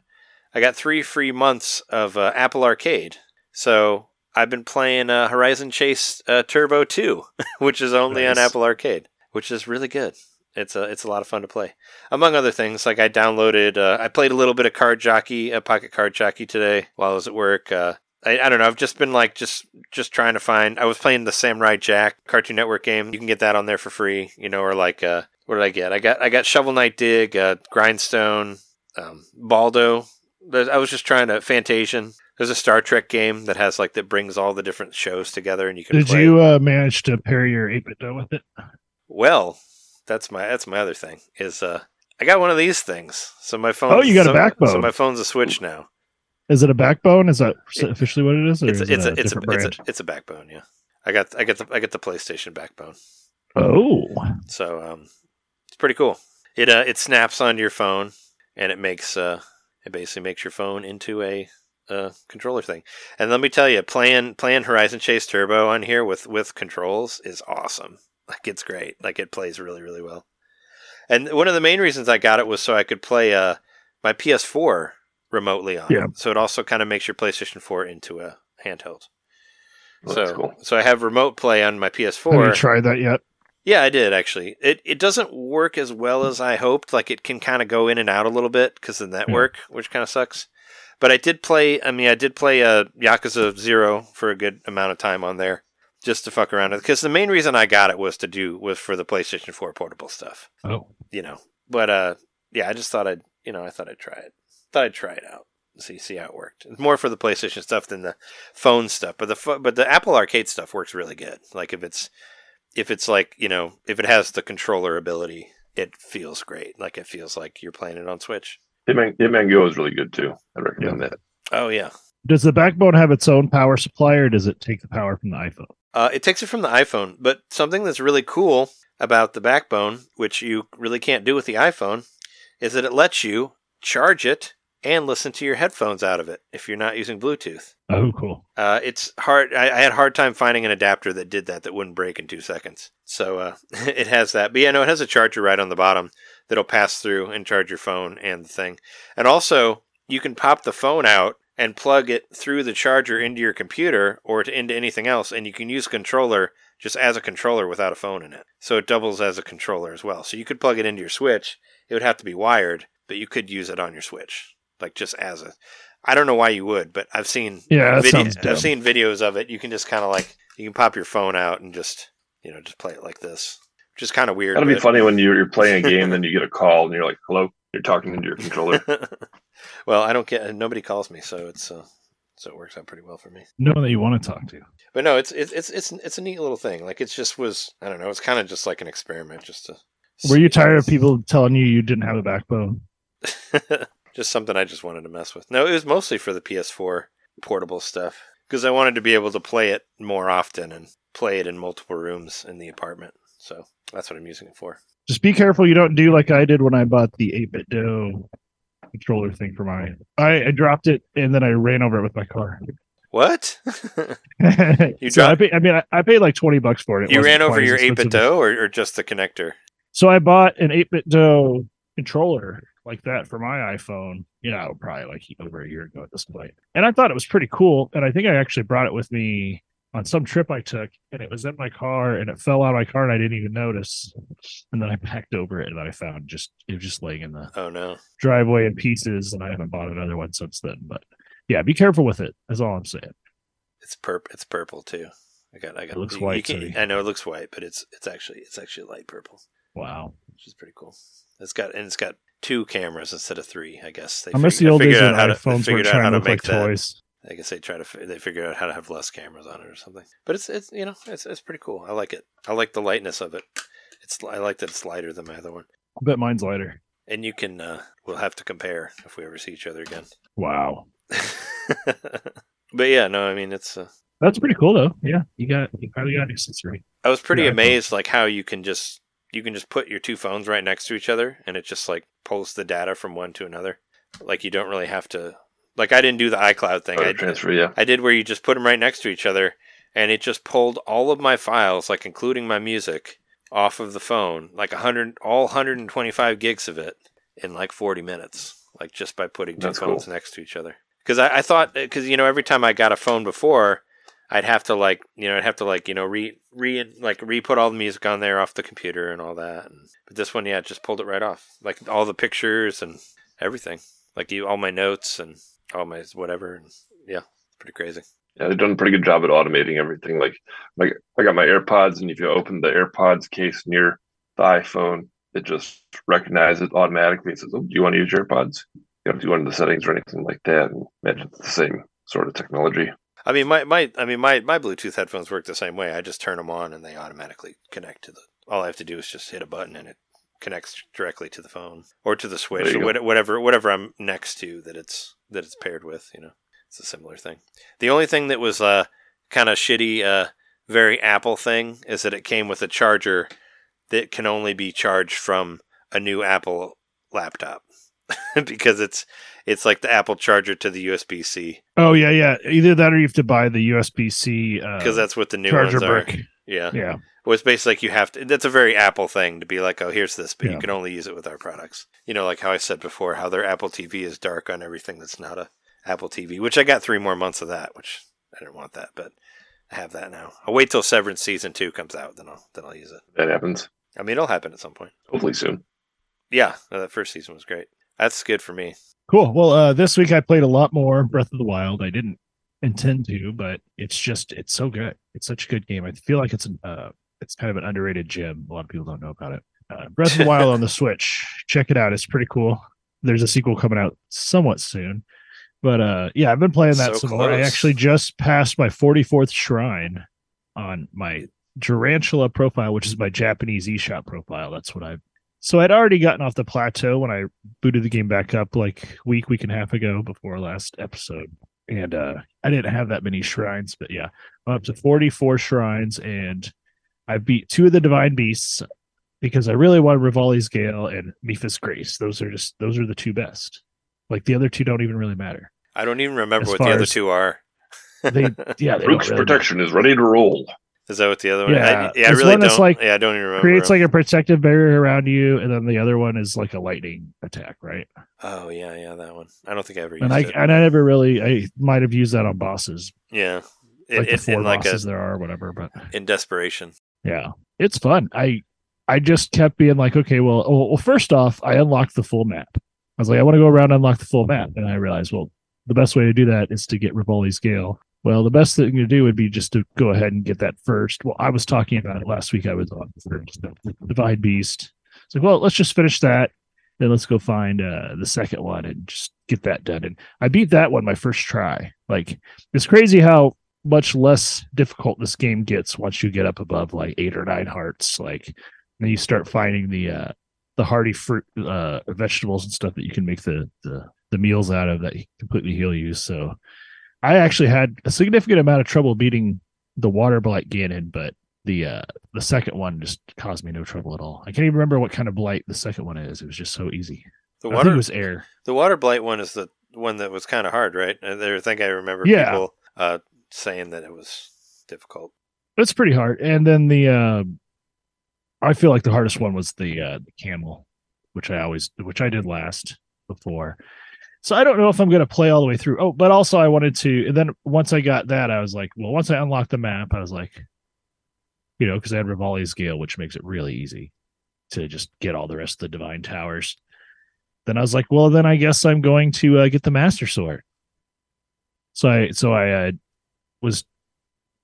I got three free months of uh, Apple Arcade. So I've been playing uh, Horizon Chase uh, Turbo 2, which is only on Apple Arcade, which is really good. It's a it's a lot of fun to play. Among other things, like I downloaded, uh, I played a little bit of Card Jockey, uh, Pocket Card Jockey today while I was at work. Uh, I, I don't know. I've just been like just just trying to find. I was playing the Samurai Jack Cartoon Network game. You can get that on there for free, you know, or like uh, what did I get? I got I got Shovel Knight Dig, uh, Grindstone, um, Baldo. I was just trying to Fantasian. There's a Star Trek game that has like that brings all the different shows together, and you can. Did play. you uh, manage to pair your 8BitDo with it? Well, that's my that's my other thing is uh I got one of these things. So my phone Oh, you got a backbone. So my phone's a Switch now. Is it a backbone? Is that It- officially what it is? Or It's a, it's it a, it's a it's a it's a backbone, yeah. I got I get the I get the PlayStation backbone. Oh, So um, it's pretty cool. It uh, it snaps onto your phone and it makes uh, it basically makes your phone into a uh, controller thing. And let me tell you, playing playing Horizon Chase Turbo on here with with controls is awesome. Like it's great. Like it plays really really well. And one of the main reasons I got it was so I could play uh, my PS4 remotely on. Yeah. it. So it also kind of makes your PlayStation 4 into a handheld. Well, so that's cool. so I have remote play on my have you PS4. tried that yet? Yeah, I did actually. It it doesn't work as well as I hoped. Like it can kind of go in and out a little bit because of the network, which kind of sucks. But I did play. I mean, I did play uh, Yakuza Zero for a good amount of time on there, just to fuck around with. Because the main reason I got it was to do was for the PlayStation Four portable stuff. Oh, You know. But uh, yeah, I just thought I'd you know I thought I'd try it. Thought I'd try it out. See see how it worked. It's more for the PlayStation stuff than the phone stuff. But the pho- but the Apple Arcade stuff works really good. Like if it's if it's like you know if it has the controller ability it feels great like it feels like you're playing it on switch Hitman, Hitman Go is really good too. I recommend that. oh yeah does the backbone have its own power supply, or does it take the power from the iPhone? uh, it takes it from the iphone but something that's really cool about the backbone which you really can't do with the iphone is that it lets you charge it and listen to your headphones out of it if you're not using bluetooth Oh, cool. Uh, it's hard. I, I had a hard time finding an adapter that did that that wouldn't break in two seconds. So uh, it has that. But yeah, no, it has a charger right on the bottom that'll pass through and charge your phone and the thing. And also, you can pop the phone out and plug it through the charger into your computer or to, into anything else, and you can use a controller just as a controller without a phone in it. So it doubles as a controller as well. So you could plug it into your Switch. It would have to be wired, but you could use it on your Switch, like just as a. I don't know why you would, but I've seen Yeah, video. I've seen videos of it. You can just kind of like you can pop your phone out and just you know just play it like this, which is kind of weird. That'll be funny when you're, you're playing a game, then you get a call, and you're like, "Hello." You're talking into your controller. well, I don't get nobody calls me, so it's uh, so it works out pretty well for me. No one that you want to talk to. But no, it's it's it's it's, it's a neat little thing. Like it just was. I don't know. It's kind of just like an experiment, just to. Were you tired of people telling you you didn't have a backbone? just something I just wanted to mess with. No, it was mostly for the PS4 portable stuff because I wanted to be able to play it more often and play it in multiple rooms in the apartment. So that's what I'm using it for. Just be careful you don't do like I did when I bought the 8-bit Do controller thing for my. I, I dropped it and then I ran over it with my car. What? you so I, dropped- paid, I mean, I, I paid like 20 bucks for it. It you ran over your 8 bit dough or, or just the connector? So I bought an 8-bit Do controller like that for my iPhone, you know, probably like over a year ago at this point. And I thought it was pretty cool. And I think I actually brought it with me on some trip I took, and it was in my car, and it fell out of my car, and I didn't even notice. And then I packed over it, and then I found just it was just laying in the Oh no. driveway in pieces, and I haven't bought another one since then. But yeah, be careful with it. That's all I'm saying. It's purp it's purple too. I got I got It looks you- you white, can- Sonny. I know it looks white, but it's it's actually it's actually light purple, Wow. which is pretty cool. It's got and it's got two cameras instead of three, I guess. They I miss the old days figured when out how to- iPhones were trying to look like make that. toys. I guess they try to they figured out how to have less cameras on it or something. But it's it's you know it's it's pretty cool. I like it. I like the lightness of it. It's I like that it's lighter than my other one. I bet mine's lighter. And you can uh we'll have to compare if we ever see each other again. Wow. but yeah, no, I mean it's uh, That's pretty cool though. Yeah, you got you probably got an accessory. I was pretty Yeah, amazed like how you can just you can just put your two phones right next to each other and it just like pulls the data from one to another. Like you don't really have to like I didn't do the iCloud thing. I, transfer, yeah. I did where you just put them right next to each other, and it just pulled all of my files, like including my music, off of the phone, like a hundred, all 125 gigs of it, in like 40 minutes, like just by putting two That's phones cool. next to each other. Because I, I thought, because you know, every time I got a phone before, I'd have to like, you know, I'd have to like, you know, re, re, like re-put all the music on there off the computer and all that. And, but this one, yeah, it just pulled it right off, like all the pictures and everything, like you, all my notes and all my whatever. And yeah, it's pretty crazy. Yeah, they've done a pretty good job at automating everything. Like, like I got my AirPods, and if you open the AirPods case near the iPhone, it just recognizes it automatically. It says, "Oh, do you want to use your AirPods?" You don't have to go into the settings or anything like that. And imagine it's the same sort of technology. I mean, my, my I mean my, my Bluetooth headphones work the same way. I just turn them on and they automatically connect to the. All I have to do is just hit a button and it connects directly to the phone or to the switch or go. what- whatever whatever I'm next to that it's that it's paired with. You know, it's a similar thing. The only thing that was uh kind of shitty, uh, very Apple thing is that it came with a charger that can only be charged from a new Apple laptop because it's it's like the Apple charger to the USB C Oh yeah, yeah. Either that or you have to buy the USB C because uh, that's what the new charger ones are. Brick. Yeah. Yeah, Well, it's basically like you have to. That's a very Apple thing to be like, oh, here's this, but Yeah. you can only use it with our products. You know, like how I said before, how their Apple TV is dark on everything that's not a Apple TV. Which I got three more months of that, which I didn't want that, but I have that now. I'll wait till Severance season two comes out, then I'll then I'll use it. That happens. I mean, it'll happen at some point. Hopefully soon. Yeah, no, that first season was great. That's good for me. cool. Well, uh, this week I played a lot more Breath of the Wild. I didn't intend to, but it's just it's so good. It's such a good game. I feel like it's an uh, it's kind of an underrated gem. A lot of people don't know about it. Uh, Breath of the Wild on the Switch. Check it out. It's pretty cool. There's a sequel coming out somewhat soon. But uh yeah, I've been playing that So some more. I actually just passed my 44th shrine on my Durantula profile, which is my Japanese eShop profile. That's what I've so I'd already gotten off the plateau when I booted the game back up like week, week and a half ago before last episode. And uh I didn't have that many shrines, but yeah, I'm up to 44 shrines and I beat two of the divine beasts because I really want Revali's Gale and Mipha's Grace. Those are just those are the two best. Like the other two don't even really matter. I don't even remember As what the other as- two are. They yeah, they don't Rook's really matter. protection is ready to roll. Is that what the other one? Yeah, I, yeah, I really don't. like- yeah, I don't even remember. creates like a protective barrier around you, and then the other one is like a lightning attack, right? oh yeah, yeah, that one. I don't think I ever used And I it. and I never really I might have used that on bosses, yeah, like in, the four like a bosses there are, or whatever. But in desperation. yeah, it's fun. I I just kept being like, okay, well, oh, well, first off, I unlocked the full map. I was like, I want to go around and unlock the full map, and I realized, well, the best way to do that is to get Revali's Gale. Well, the best thing to do would be just to go ahead and get that first. Well, I was talking about it last week. I was on Divine Beast. It's like, well, let's just finish that. Then let's go find uh, the second one and just get that done. And I beat that one my first try. Like, it's crazy how much less difficult this game gets once you get up above like eight or nine hearts. Like, then you start finding the uh, the hardy fruit, uh, vegetables and stuff that you can make the the the meals out of that completely heal you. So I actually had a significant amount of trouble beating the water blight Ganon, but the uh the second one just caused me no trouble at all. I can't even remember what kind of blight the second one is. It was just so easy. The water, was air. the water blight one is the one that was kind of hard, right? I I think I remember Yeah. people uh, saying that it was difficult. It's pretty hard. And then the uh I feel like the hardest one was the uh the camel, which I always which I did last before. So I don't know if I'm going to play all the way through. Oh, but also I wanted to. And then once I got that, I was like, well, once I unlocked the map, I was like, you know, because I had Revali's Gale, which makes it really easy to just get all the rest of the divine towers. Then I was like, well, then I guess I'm going to uh, get the Master Sword. So I so I uh, was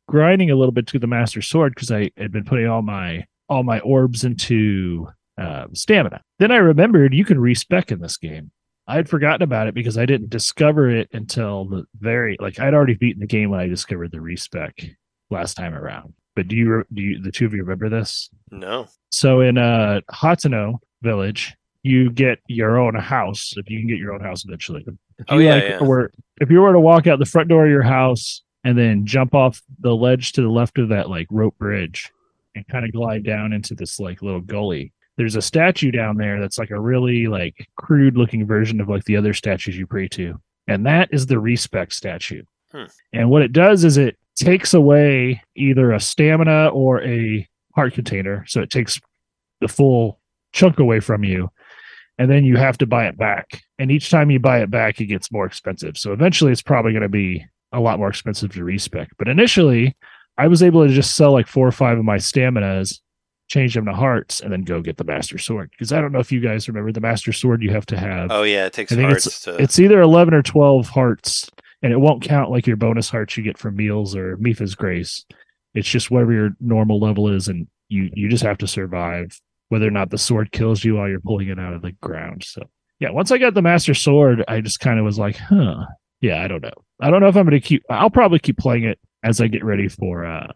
grinding a little bit to the Master Sword because I had been putting all my all my orbs into uh, stamina. Then I remembered you can respec in this game. I had forgotten about it because I didn't discover it until the very like I'd already beaten the game when I discovered the respec last time around. But do you do you the two of you remember this? No. So in uh Hateno village, you get your own house if you can get your own house eventually. If Oh, yeah, like, yeah. Were, if you were to walk out the front door of your house and then jump off the ledge to the left of that like rope bridge and kind of glide down into this like little gully. There's a statue down there that's like a really like crude looking version of like the other statues you pray to. And that is the respec statue. Hmm. And what it does is it takes away either a stamina or a heart container. So it takes the full chunk away from you. And then you have to buy it back. And each time you buy it back, it gets more expensive. So eventually it's probably going to be a lot more expensive to respec. But initially, I was able to just sell like four or five of my staminas, change them to hearts, and then go get the master sword. Because I don't know if you guys remember the master sword you have to have. Oh yeah, it takes I think hearts to. It's either 11 or 12 hearts, and it won't count like your bonus hearts you get from meals or Mipha's Grace. It's just whatever your normal level is, and you you just have to survive whether or not the sword kills you while you're pulling it out of the ground. So yeah, once I got the master sword, I just kind of was like, huh, yeah, I don't know. I don't know if I'm going to keep. I'll probably keep playing it as I get ready for, uh,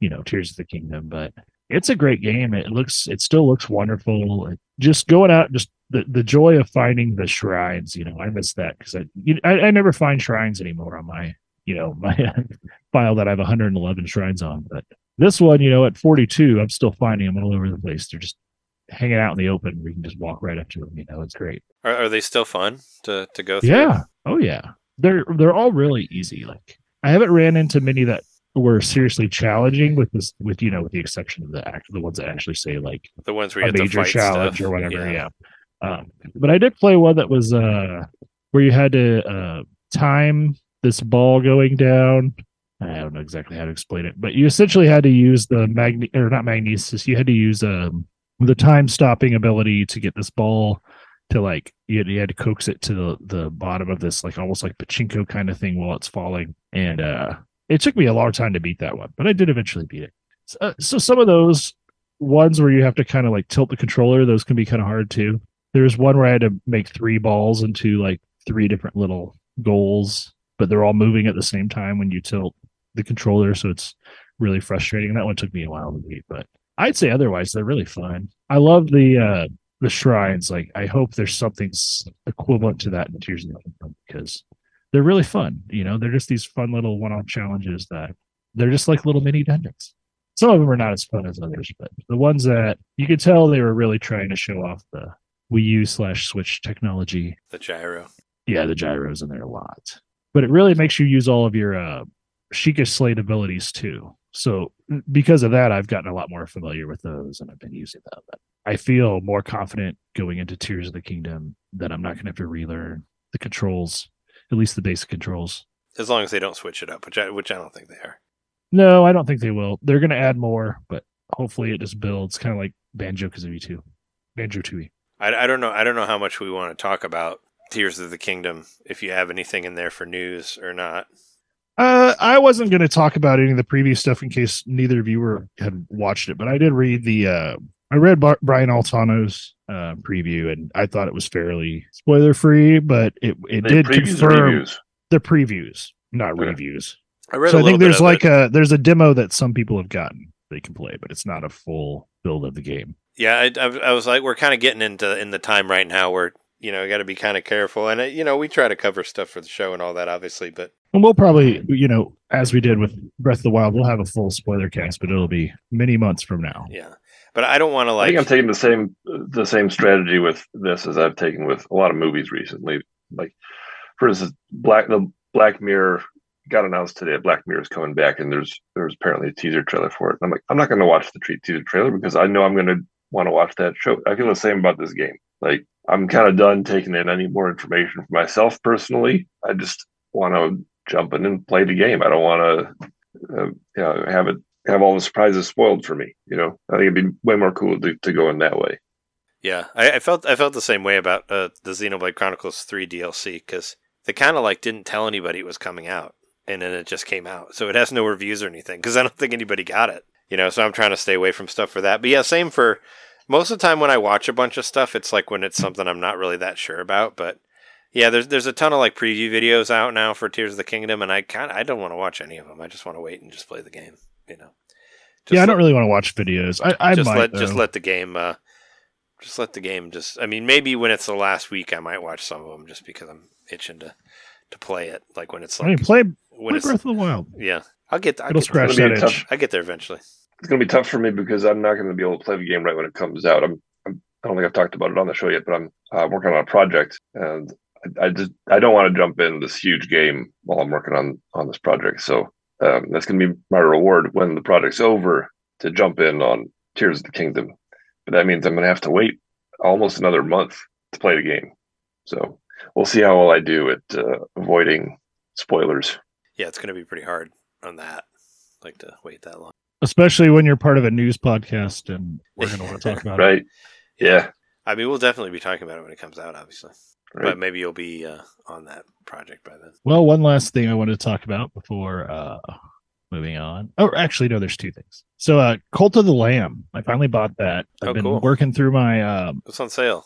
you know, Tears of the Kingdom. But it's a great game. It looks, it still looks wonderful. It- just going out, just the the joy of finding the shrines. You know, I miss that because I, you, I I never find shrines anymore on my, you know, my file that I have 111 shrines on. But This one, you know, at 42, I'm still finding them all over the place. They're just hanging out in the open. We can just walk right up to them. You know, it's great. Are, are they still fun to to go through? Yeah. Oh yeah. They're they're all really easy. Like I haven't ran into many that were seriously challenging with this with you know with the exception of the act the ones that actually say like the ones where you a major fight challenge stuff. or whatever. Yeah. Um, but I did play one that was uh where you had to uh time this ball going down. I don't know exactly how to explain it, but you essentially had to use the magne or not magnesis. You had to use um the time stopping ability to get this ball to like you had, you had to coax it to the, the bottom of this like almost like pachinko kind of thing while it's falling and uh it took me a long time to beat that one but i did eventually beat it. So, uh, so some of those ones where you have to kind of like tilt the controller those can be kind of hard too. There's one where i had to make three balls into like three different little goals but they're all moving at the same time when you tilt the controller so it's really frustrating. That one took me a while to beat but i'd say otherwise they're really fun. I love the uh the shrines like i hope there's something equivalent to that in tears of the kingdom because they're really fun you know they're just these fun little one-off challenges that they're just like little mini dungeons some of them are not as fun as others but the ones that you could tell they were really trying to show off the wii u slash switch technology The gyro. yeah the gyros in there a lot but it really makes you use all of your uh Sheikah Slate abilities too. So because of that, I've gotten a lot more familiar with those and I've been using them. But I feel more confident going into Tears of the Kingdom that I'm not going to have to relearn the controls, at least the basic controls. As long as they don't switch it up, which I which I don't think they are. No, I don't think they will. They're going to add more, but hopefully it just builds kind of like Banjo Kazooie 2, Banjo Tooie. I, I don't know. I don't know how much we want to talk about Tears of the Kingdom. If you have anything in there for news or not. Uh, I wasn't going to talk about any of the previous stuff in case neither of you were had watched it, but I did read the. Uh, I read Bar- Brian Altano's uh, preview, and I thought it was fairly spoiler free, but it it They did confirm reviews? the previews, not Okay. reviews. I read So a I think there's like it. a there's a demo that some people have gotten they can play, but it's not a full build of the game. Yeah, I, I, I was like, we're kind of getting into in the time right now where you know you got to be kind of careful, and uh, you know we try to cover stuff for the show and all that, obviously, but And we'll probably, you know, as we did with Breath of the Wild, we'll have a full spoiler cast, but it'll be many months from now. yeah. But I don't want to like. I think I'm taking the same the same strategy with this as I've taken with a lot of movies recently. Like, for instance, Black the Black Mirror got announced today. Black Mirror is coming back, and there's there's apparently a teaser trailer for it. And I'm like, I'm not going to watch the tre- teaser trailer because I know I'm going to want to watch that show. I feel the same about this game. Like, I'm kind of done taking in any more information for myself personally. I just want to jump in and play the game. I don't want to, uh, you know, have it have all the surprises spoiled for me. You know, I think it'd be way more cool to, to go in that way. Yeah, I, I felt I felt the same way about uh, the Xenoblade Chronicles Three DLC because they kind of like didn't tell anybody it was coming out, and then it just came out, so it has no reviews or anything because I don't think anybody got it. You know, so I'm trying to stay away from stuff for that. But yeah, same for most of the time when I watch a bunch of stuff, it's like when it's something I'm not really that sure about. But yeah, there's there's a ton of like preview videos out now for Tears of the Kingdom, and I kind I don't want to watch any of them. I just want to wait and just play the game. You know. Just yeah, I don't really want to watch videos. I, I just might let just let the game uh just let the game just I mean maybe when it's the last week I might watch some of them just because I'm itching to to play it like when it's I mean, like play, when play it's Breath of the Wild. yeah I'll get I'll It'll get, scratch It'll that itch. I get there eventually It's going to be tough for me because I'm not going to be able to play the game right when it comes out. I'm, I'm I don't think I've talked about it on the show yet, but I'm uh, working on a project, and I, I just I don't want to jump in this huge game while I'm working on on this project. So um, that's going to be my reward when the project's over to jump in on Tears of the Kingdom. But that means I'm going to have to wait almost another month to play the game. So we'll see how well I do at uh, avoiding spoilers. yeah it's gonna be pretty hard on that like to wait that long Especially when you're part of a news podcast and we're going to want to talk about it. Right? Yeah. I mean we'll definitely be talking about it when it comes out obviously Right. but maybe you'll be uh, on that project by then Well, one last thing I wanted to talk about before uh moving on. Oh, actually, no, there's two things. So, uh Cult of the Lamb. I finally bought that. I've Oh, been cool. working through my um it's on sale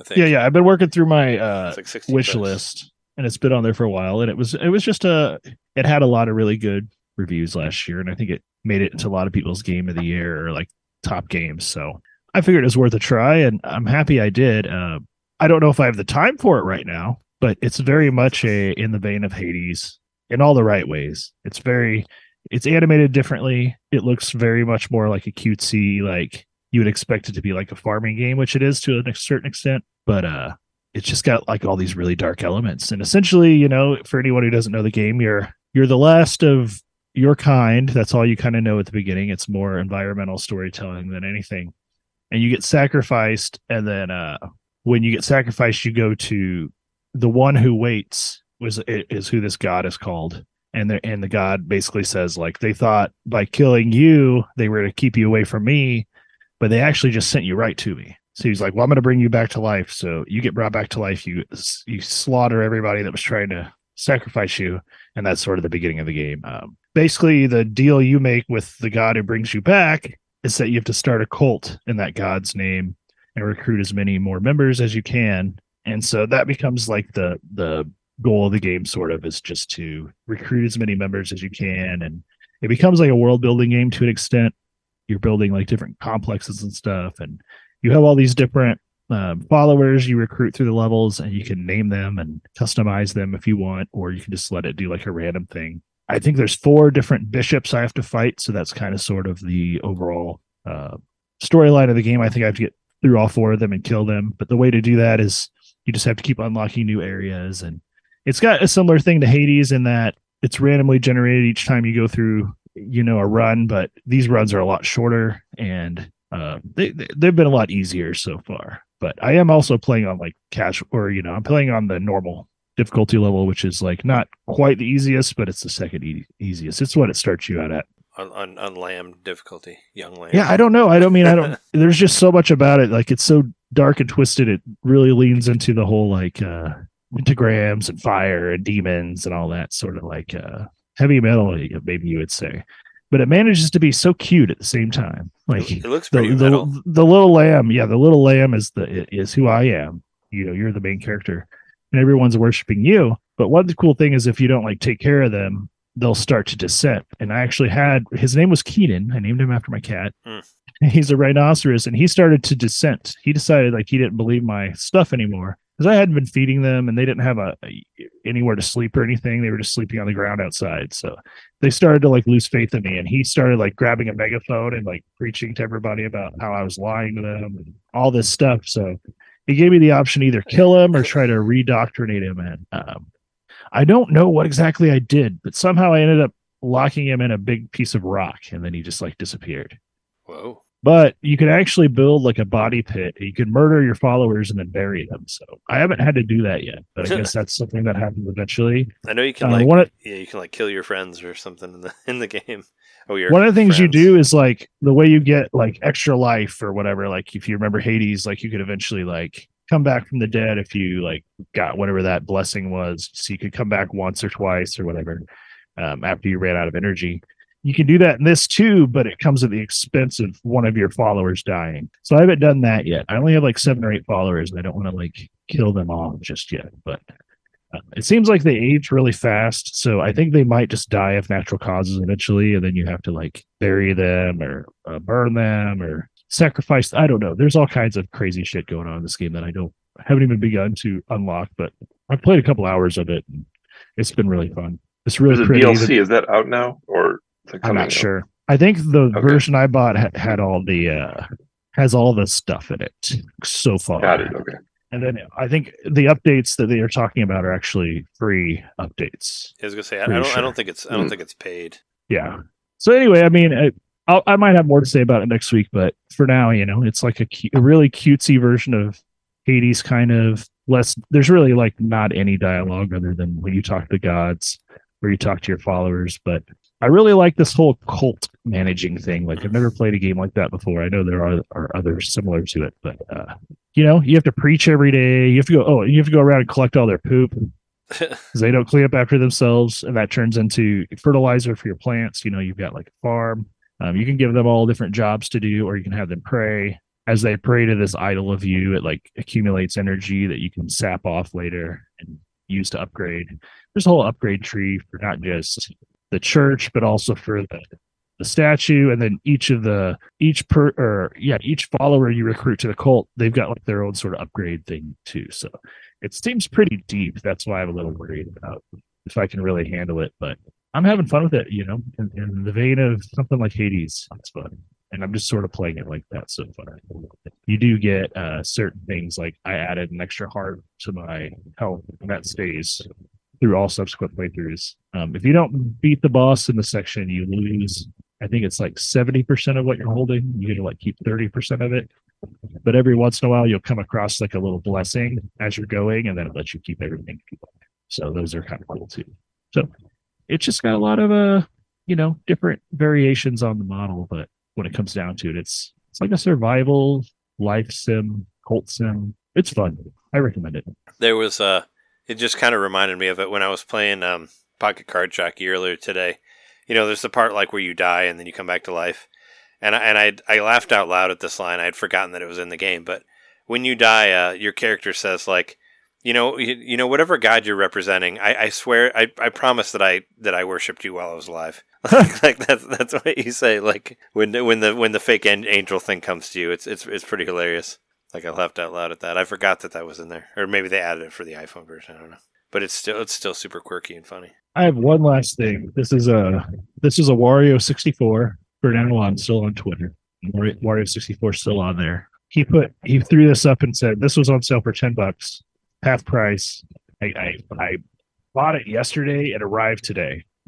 I think yeah, yeah, I've been working through my uh like wish bucks. list and it's been on there for a while and it was it was just a it had a lot of really good reviews last year and i think it made it into a lot of people's game of the year or like top games so i figured it was worth a try and i'm happy i did uh, i don't know if i have the time for it right now but it's very much a in the vein of hades in all the right ways it's very it's animated differently. It looks very much more like a cutesy, like you would expect it to be like a farming game, which it is to a certain extent. But uh, it's just got like all these really dark elements. And essentially, you know, for anyone who doesn't know the game, you're you're the last of your kind. That's all you kind of know at the beginning. It's more environmental storytelling than anything. And you get sacrificed, and then uh, when you get sacrificed, you go to the one who waits was is who this god is called. And the and the god basically says like they thought by killing you they were to keep you away from me but they actually just sent you right to me. So he's like well i'm going to bring you back to life. So you get brought back to life you you slaughter everybody that was trying to sacrifice you and that's sort of the beginning of the game. Um, basically the deal you make with the god who brings you back is that you have to start a cult in that god's name and recruit as many more members as you can. And so that becomes like the the goal of the game sort of is just to recruit as many members as you can. And it becomes like a world building game to an extent. You're building like different complexes and stuff and you have all these different um, followers you recruit through the levels and you can name them and customize them if you want or you can just let it do like a random thing i think there's four different bishops i have to fight so that's kind of sort of the overall uh, storyline of the game i think i have to get through all four of them and kill them but the way to do that is you just have to keep unlocking new areas and it's got a similar thing to Hades in that it's randomly generated each time you go through, you know, a run, but these runs are a lot shorter and uh, they, they've been a lot easier so far. But I am also playing on like cash or, you know, I'm playing on the normal difficulty level, which is like not quite the easiest, but it's the second e- easiest. It's what it starts you out at. On, on, on lamb difficulty, young lamb. Yeah, I don't know. I don't mean I don't. there's just so much about it. Like it's so dark and twisted. It really leans into the whole like uh pentagrams and fire and demons and all that sort of like uh, heavy metal, maybe you would say. But it manages to be so cute at the same time. Like it looks pretty the, metal. The, the little lamb, yeah, the little lamb is the is who I am. You know, you're the main character, and everyone's worshiping you. But one cool thing is if you don't like take care of them, they'll start to dissent. And I actually had his name was Keenan. I named him after my cat. Mm. He's a rhinoceros, and he started to dissent. He decided like he didn't believe my stuff anymore, because I hadn't been feeding them and they didn't have a, a, anywhere to sleep or anything. They were just sleeping on the ground outside. So they started to like lose faith in me. And he started like grabbing a megaphone and like preaching to everybody about how I was lying to them and all this stuff. So he gave me the option either kill him or try to redoctrinate him. And um, I don't know what exactly I did, but somehow I ended up locking him in a big piece of rock and then he just like disappeared. Whoa but you can actually build like a body pit. You can murder your followers and then bury them. So I haven't had to do that yet, but I guess that's something that happens eventually. I know you can uh, like yeah, you can like kill your friends or something in the in the game. Oh, your one of the things friends. you do is like the way you get like extra life or whatever. Like if you remember Hades, like you could eventually like come back from the dead if you like got whatever that blessing was. So you could come back once or twice or whatever um, after you ran out of energy you can do that in this too, but it comes at the expense of one of your followers dying. So I haven't done that yet. I only have like seven or eight followers, and I don't want to like kill them all just yet. But uh, it seems like they age really fast, so I think they might just die of natural causes eventually, and then you have to like bury them or uh, burn them or sacrifice. I don't know. There's all kinds of crazy shit going on in this game that I don't haven't even begun to unlock, but I've played a couple hours of it. and It's been really fun. It's really is pretty. DLC is that out now or I'm not sure. I think the okay. version I bought had, had all the uh has all the stuff in it so far. Got it. Okay. And then I think the updates that they are talking about are actually free updates. I was gonna say I, I don't. Sure. I don't think it's. I don't mm. think it's paid. Yeah. So anyway, I mean, I, I'll, I might have more to say about it next week, but for now, you know, it's like a, a really cutesy version of Hades, kind of less. There's really like not any dialogue other than when you talk to gods or you talk to your followers, but I really like this whole cult managing thing. Like I've never played a game like that before. I know there are, are others similar to it, but uh, you know, you have to preach every day. You have to go. Oh, you have to go around and collect all their poop because they don't clean up after themselves, and that turns into fertilizer for your plants. You know, you've got like a farm. Um, you can give them all different jobs to do, or you can have them pray. As they pray to this idol of you, it like accumulates energy that you can sap off later and use to upgrade. There's a whole upgrade tree for not just the church, but also for the, the statue. And then each of the each per or yeah, each follower you recruit to the cult, they've got like their own sort of upgrade thing too. So it seems pretty deep. That's why I'm a little worried about if I can really handle it. But I'm having fun with it, you know, in, in the vein of something like Hades. It's fun. And I'm just sort of playing it like that so far. You do get uh, certain things like I added an extra heart to my health, and that stays through all subsequent playthroughs. Um, if you don't beat the boss in the section, you lose. I think it's like 70% of what you're holding. You get to like keep 30% of it. But every once in a while, you'll come across like a little blessing as you're going, and then it lets you keep everything. So those are kind of cool too. So it's just got a lot of uh, you know, different variations on the model, but when it comes down to it, it's it's like a survival life sim, cult sim. It's fun. I recommend it. There was uh it just kind of reminded me of it when I was playing um Pocket Card Jockey earlier today. You know, there's the part like where you die and then you come back to life. And I, and I I laughed out loud at this line. I had forgotten that it was in the game, but when you die, uh, your character says like, you know, you, you know, whatever god you're representing, I, I swear, I, I promise that I that I worshipped you while I was alive. like, like that's that's what you say. Like when when the when the fake angel thing comes to you, it's it's it's pretty hilarious. Like I laughed out loud at that. I forgot that that was in there, or maybe they added it for the iPhone version. I don't know, but it's still it's still super quirky and funny. I have one last thing. This is a this is a Wario sixty four. For now on, still on Twitter. Wario sixty four still on there. He put he threw this up and said this was on sale for ten bucks half price. I, I, I bought it yesterday. It arrived today.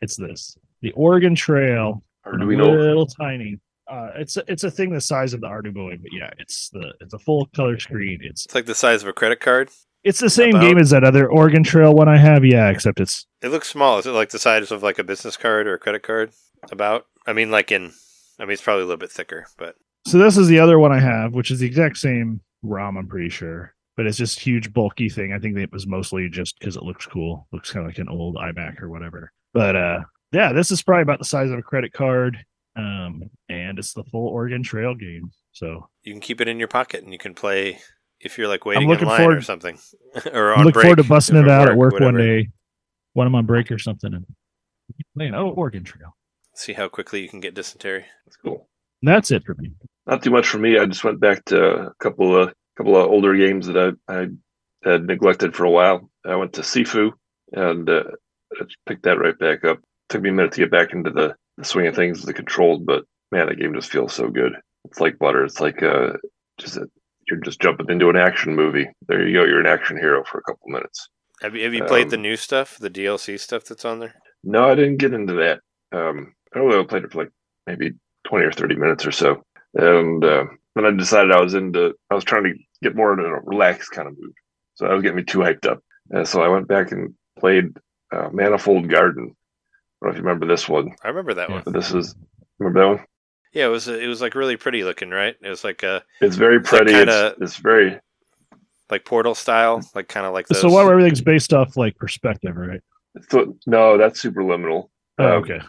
it's this the Oregon Trail. Arduino. Little tiny. Uh, it's a, it's a thing the size of the Arduino, but yeah, it's the it's a full color screen. It's It's like the size of a credit card. it's the same About- game as that other Oregon Trail one I have. Yeah, except it's It looks small. Is it like the size of like a business card or a credit card? About. I mean, like in. I mean, it's probably a little bit thicker, but so this is the other one I have, which is the exact same ROM. I'm pretty sure, but it's just huge bulky thing. I think it was mostly just because it looks cool. Looks kind of like an old iMac or whatever. But uh, yeah, this is probably about the size of a credit card. Um, and it's the full Oregon Trail game. So you can keep it in your pocket and you can play if you're like waiting in looking line or something, or I'm looking break. forward to busting it out at work one day when I'm on break or something and playing oh Oregon Trail. See how quickly you can get dysentery. That's cool. And that's it for me. Not too much for me. I just went back to a couple of couple of older games that I, I had neglected for a while. I went to Sifu and uh, I just picked that right back up. Took me a minute to get back into the, the swing of things, the controls, but man, that game just feels so good. It's like butter. It's like uh, just a, you're just jumping into an action movie. There you go. You're an action hero for a couple minutes. Have you have you played the Um, new stuff, the DLC stuff that's on there? No, I didn't get into that. Um, I only played it for like maybe twenty or thirty minutes or so, and uh, then I decided I was into. I was trying to get more into a relaxed kind of mood, so that was getting me too hyped up. And so I went back and played uh, Manifold Garden. I don't know if you remember this one, I remember that Yeah. one. but this is remember that one. Yeah, it was it was like really pretty looking, right? It was like a It's very It's like pretty. kinda- it's, it's very like Portal style, like kind of like those. So what everything's based off like perspective, right? so, no, that's superliminal. Oh, Um, okay.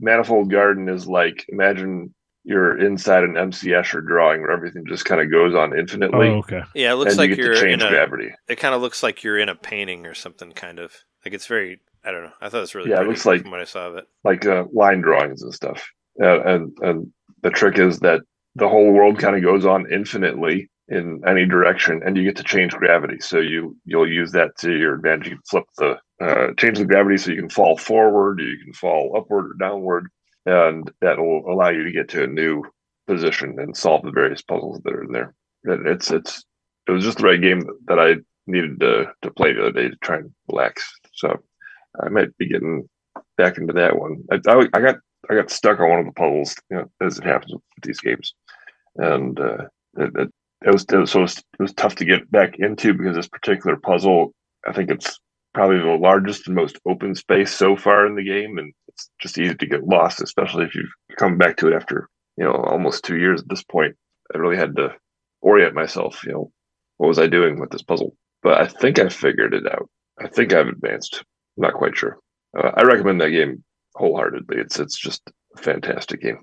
Manifold Garden is like imagine you're inside an MC Escher drawing where everything just kind of goes on Oh, infinitely. okay. yeah, it looks like you you're change in a. gravity. It kind of looks like you're in a painting or something, kind of like it's very. I don't know. I thought it was really Yeah, it looks like- what I saw of it. like uh, line drawings and stuff. Uh, and and the trick is that the whole world kind of goes on infinitely in any direction, and you get to change gravity. So you you'll use that to your advantage. You can flip the uh, change the gravity so you can fall forward, you can fall upward or downward, and that will allow you to get to a new position and solve the various puzzles that are in there. And it's it's it was just the right game that I needed to to play the other day to try and relax. So I might be getting back into that one. I, I, I got I got stuck on one of the puzzles, you know, as it happens with these games, and uh, it, it, it was it was, so it was it was tough to get back into because this particular puzzle, I think it's probably the largest and most open space so far in the game, and it's just easy to get lost, especially if you've come back to it after you know almost two years at this point. I really had to orient myself. You know, what was I doing with this puzzle? But I think I figured it out. I think I've advanced. Not quite sure. Uh, I recommend that game wholeheartedly. It's it's just a fantastic game.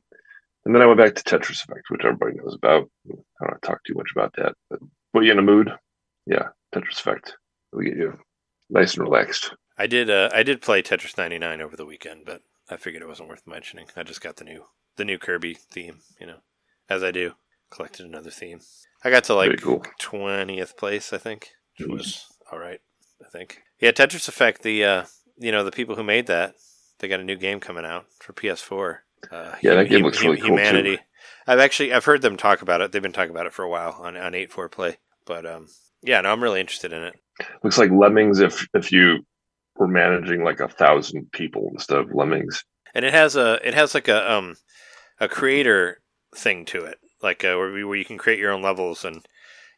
And then I went back to Tetris Effect, which everybody knows about. I don't want to talk too much about that, but put you in a mood. Yeah, Tetris Effect. We get you nice and relaxed. I did. Uh, I did play Tetris 99 over the weekend, but I figured it wasn't worth mentioning. I just got the new the new Kirby theme. You know, as I do, collected another theme. I got to like cool. twentieth place, I think, which was all right. I think. Yeah, Tetris Effect. The uh, you know, the people who made that, they got a new game coming out for PS4. Uh, Yeah, that game looks really cool, too. Humanity. I've actually I've heard them talk about it. They've been talking about it for a while on on eight four play. But um, yeah, no, I'm really interested in it. Looks like Lemmings if if you were managing like a thousand people instead of Lemmings. and it has a it has like a um a creator thing to it like uh, where, where you can create your own levels and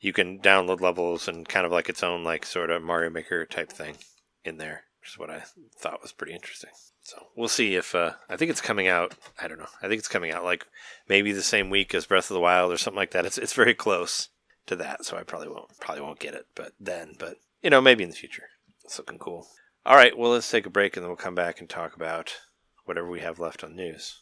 you can download levels and kind of like its own like sort of mario maker type thing in there which is what i thought was pretty interesting. So we'll see if uh i think it's coming out i don't know i think it's coming out like maybe the same week as breath of the wild or something like that. It's it's very close to that so i probably won't probably won't get it but then but you know maybe in the future. It's looking cool. All right well let's take a break and then we'll come back and talk about whatever we have left on news.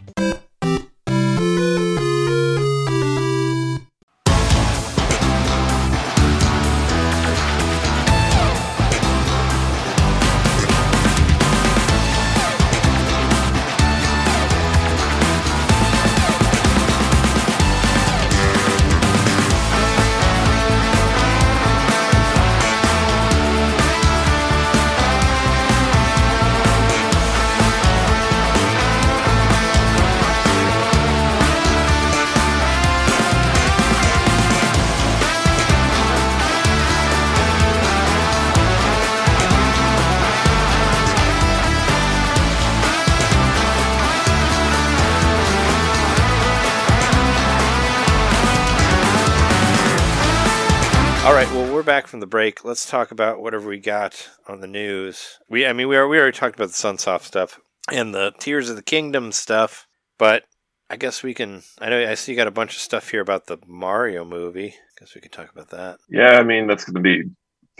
Back from the break. Let's talk about whatever we got on the news. We, I mean, we are, we already talked about the Sunsoft stuff and the Tears of the Kingdom stuff, but I guess we can. I know I see you got a bunch of stuff here about the Mario movie. I Guess we could talk about that. Yeah, I mean that's going to be,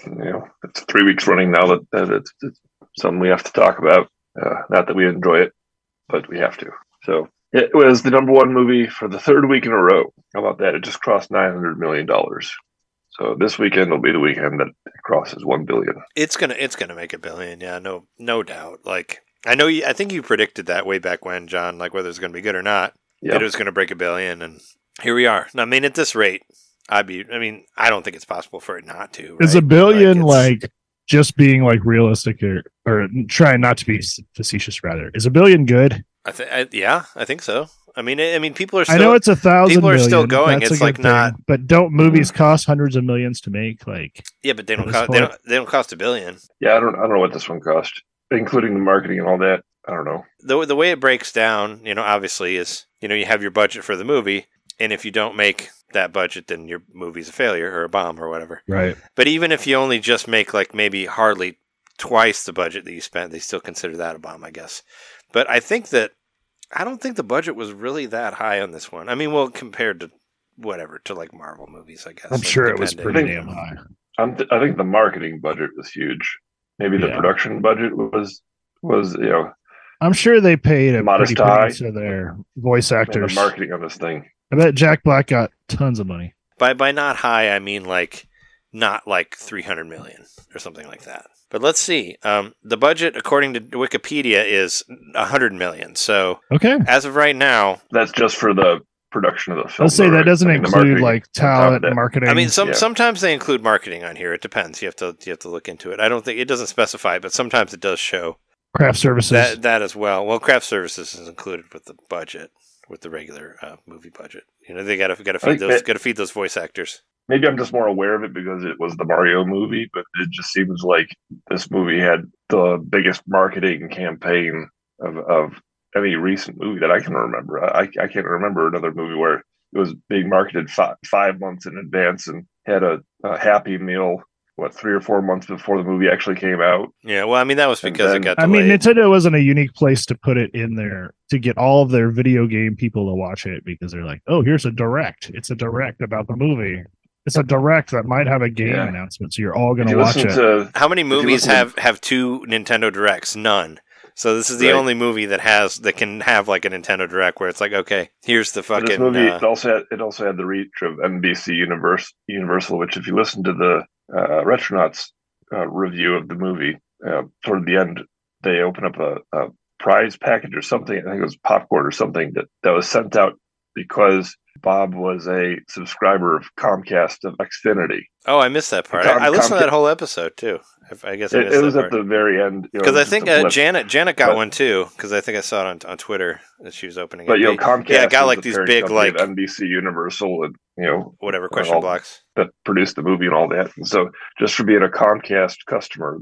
you know, it's three weeks running now that, that it's, it's something we have to talk about. Uh, not that we enjoy it, but we have to. So it was the number one movie for the third week in a row. How about that? It just crossed nine hundred million dollars. So this weekend will be the weekend that it crosses one billion. It's gonna, it's gonna make a billion. Yeah, no, no doubt. Like I know, you, I think you predicted that way back when, John. Like whether it's gonna be good or not, Yeah, that it was gonna break a billion, and here we are. I mean, at this rate, I'd be. I mean, I don't think it's possible for it not to. Is a billion it's- like, just being like realistic or, or trying not to be facetious rather? Is a billion good? I think, yeah, I think so. I mean, I I mean, people are. Still, I know it's a thousand people are still going. that's It's like thing, not- But don't movies cost hundreds of millions to make? Like, yeah, but they don't cost. They don't. They don't cost a billion. yeah. I don't. I don't know what this one cost, including the marketing and all that. I don't know. the the way it breaks down, you know, obviously is you know, you have your budget for the movie, and if you don't make that budget, then your movie's a failure or a bomb or whatever. Right. But even if you only just make like maybe hardly twice the budget that you spent, they still consider that a bomb, I guess. But I think that I don't think the budget was really that high on this one. I mean, well, compared to whatever to like Marvel movies, I guess. I'm like, sure it was pretty damn high. I'm th- I think the marketing budget was huge. Maybe the Yeah. production budget was was you know I'm sure they paid a Modest pretty penny to their voice actors. the marketing on this thing. I bet Jack Black got tons of money. By by not high, I mean like not like 300 million or something like that. But let's see. Um, the budget, according to Wikipedia, is a 100 million. So Okay. as of right now, That's just for the production of the film. Let's say that right? doesn't I mean, include like on top of talent, that. marketing. I mean, some Yeah. sometimes they include marketing on here. It depends. You have to you have to look into it. I don't think it doesn't specify, but sometimes it does show craft services. that that as well. Well, craft services is included with the budget, with the regular uh, movie budget. You know, they got to got to feed those that- got to feed those voice actors. Maybe I'm just more aware of it because it was the Mario movie, but it just seems like this movie had the biggest marketing campaign of, of any recent movie that I can remember. I, I can't remember another movie where it was being marketed five, five months in advance and had a, a Happy Meal, what, three or four months before the movie actually came out. Yeah, well, I mean that was And because it then- got I mean. Nintendo wasn't a unique place to put it in there to get all of their video game people to watch it because they're like, oh, here's a direct. It's a direct about the movie. It's a direct that might have a game Yeah. announcement, so you're all going to watch it. to How many movies listen to- have have two Nintendo Directs? None. So this is the Right. only movie that has that can have like a Nintendo Direct where it's like, okay, here's the But fucking. this movie uh, it also had it also had the reach of NBC Universe, Universal, which if you listen to the uh, Retronauts uh, review of the movie, uh, toward the end they open up a, a prize package or something. I think it was popcorn or something that that was sent out because Bob was a subscriber of Comcast of Xfinity. oh, I missed that part. Com- I, I listened to that whole episode too. I, I guess I It, it was at the very end Because I think uh. Janet Janet got But- one too. Because I think I saw it on, on Twitter that she was opening. But it. you know, Comcast yeah, got like the these big like NBC Universal and you know whatever question all- blocks. that produced the movie and all that. And so just for being a Comcast customer,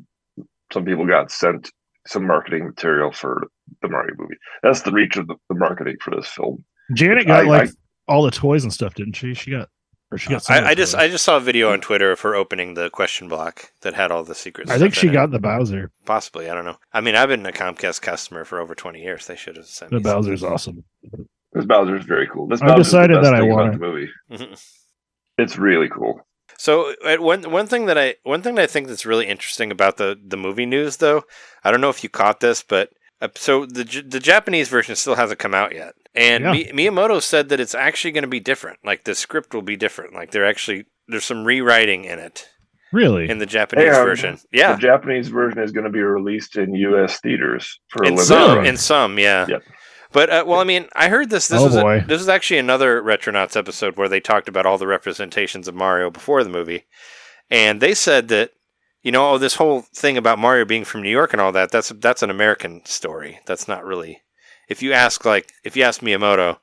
some people got sent some marketing material for the Mario movie. That's the reach of the, the marketing for this film. Janet got I- like I- all the toys and stuff, didn't she? She got, or she got. Some I, I just. I just saw a video on Twitter of her opening the question block that had all the secrets. I think she got the Bowser. possibly. I don't know. I mean, I've been a Comcast customer for over twenty years. They should have sent The me. some. Bowser's awesome. This Bowser is very cool. This I've Bowser's the decided best that I thing want the movie. Mhm. It's really cool. So uh, one one thing that I one thing that I think that's really interesting about the the movie news, though, I don't know if you caught this, but so the the Japanese version still hasn't come out yet, and Yeah. Mi- Miyamoto said that it's actually going to be different. Like the script will be different. Like they're actually there's some rewriting in it Really? in the Japanese um, version. Yeah, The Japanese version is going to be released in U.S. theaters for a in limited some in some yeah. Yep. But uh, well, I mean, I heard this. This Oh, was a- boy. this was actually another Retronauts episode where they talked about all the representations of Mario before the movie, and they said that you know oh, this whole thing about Mario being from New York and all that that's that's an American story. That's not really. If you ask like if you ask Miyamoto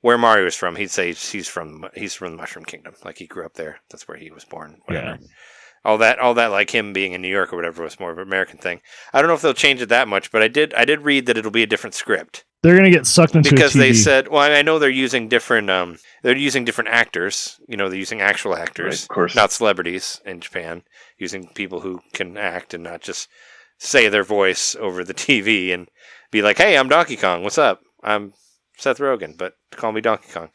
where Mario is from, he'd say he's from he's from the Mushroom Kingdom. Like he grew up there. That's where he was born. Whatever. All that, all that, like him being in New York or whatever, was more of an American thing. I don't know if they'll change it that much, but I did, I did read that it'll be a different script They're gonna get sucked into because a TV. they said well i know they're using different um they're using different actors. You know they're using actual Right, actors of course. not celebrities in japan using people who can act and not just say their voice over the tv and be like hey i'm donkey kong. What's up? I'm seth rogen but call me donkey kong.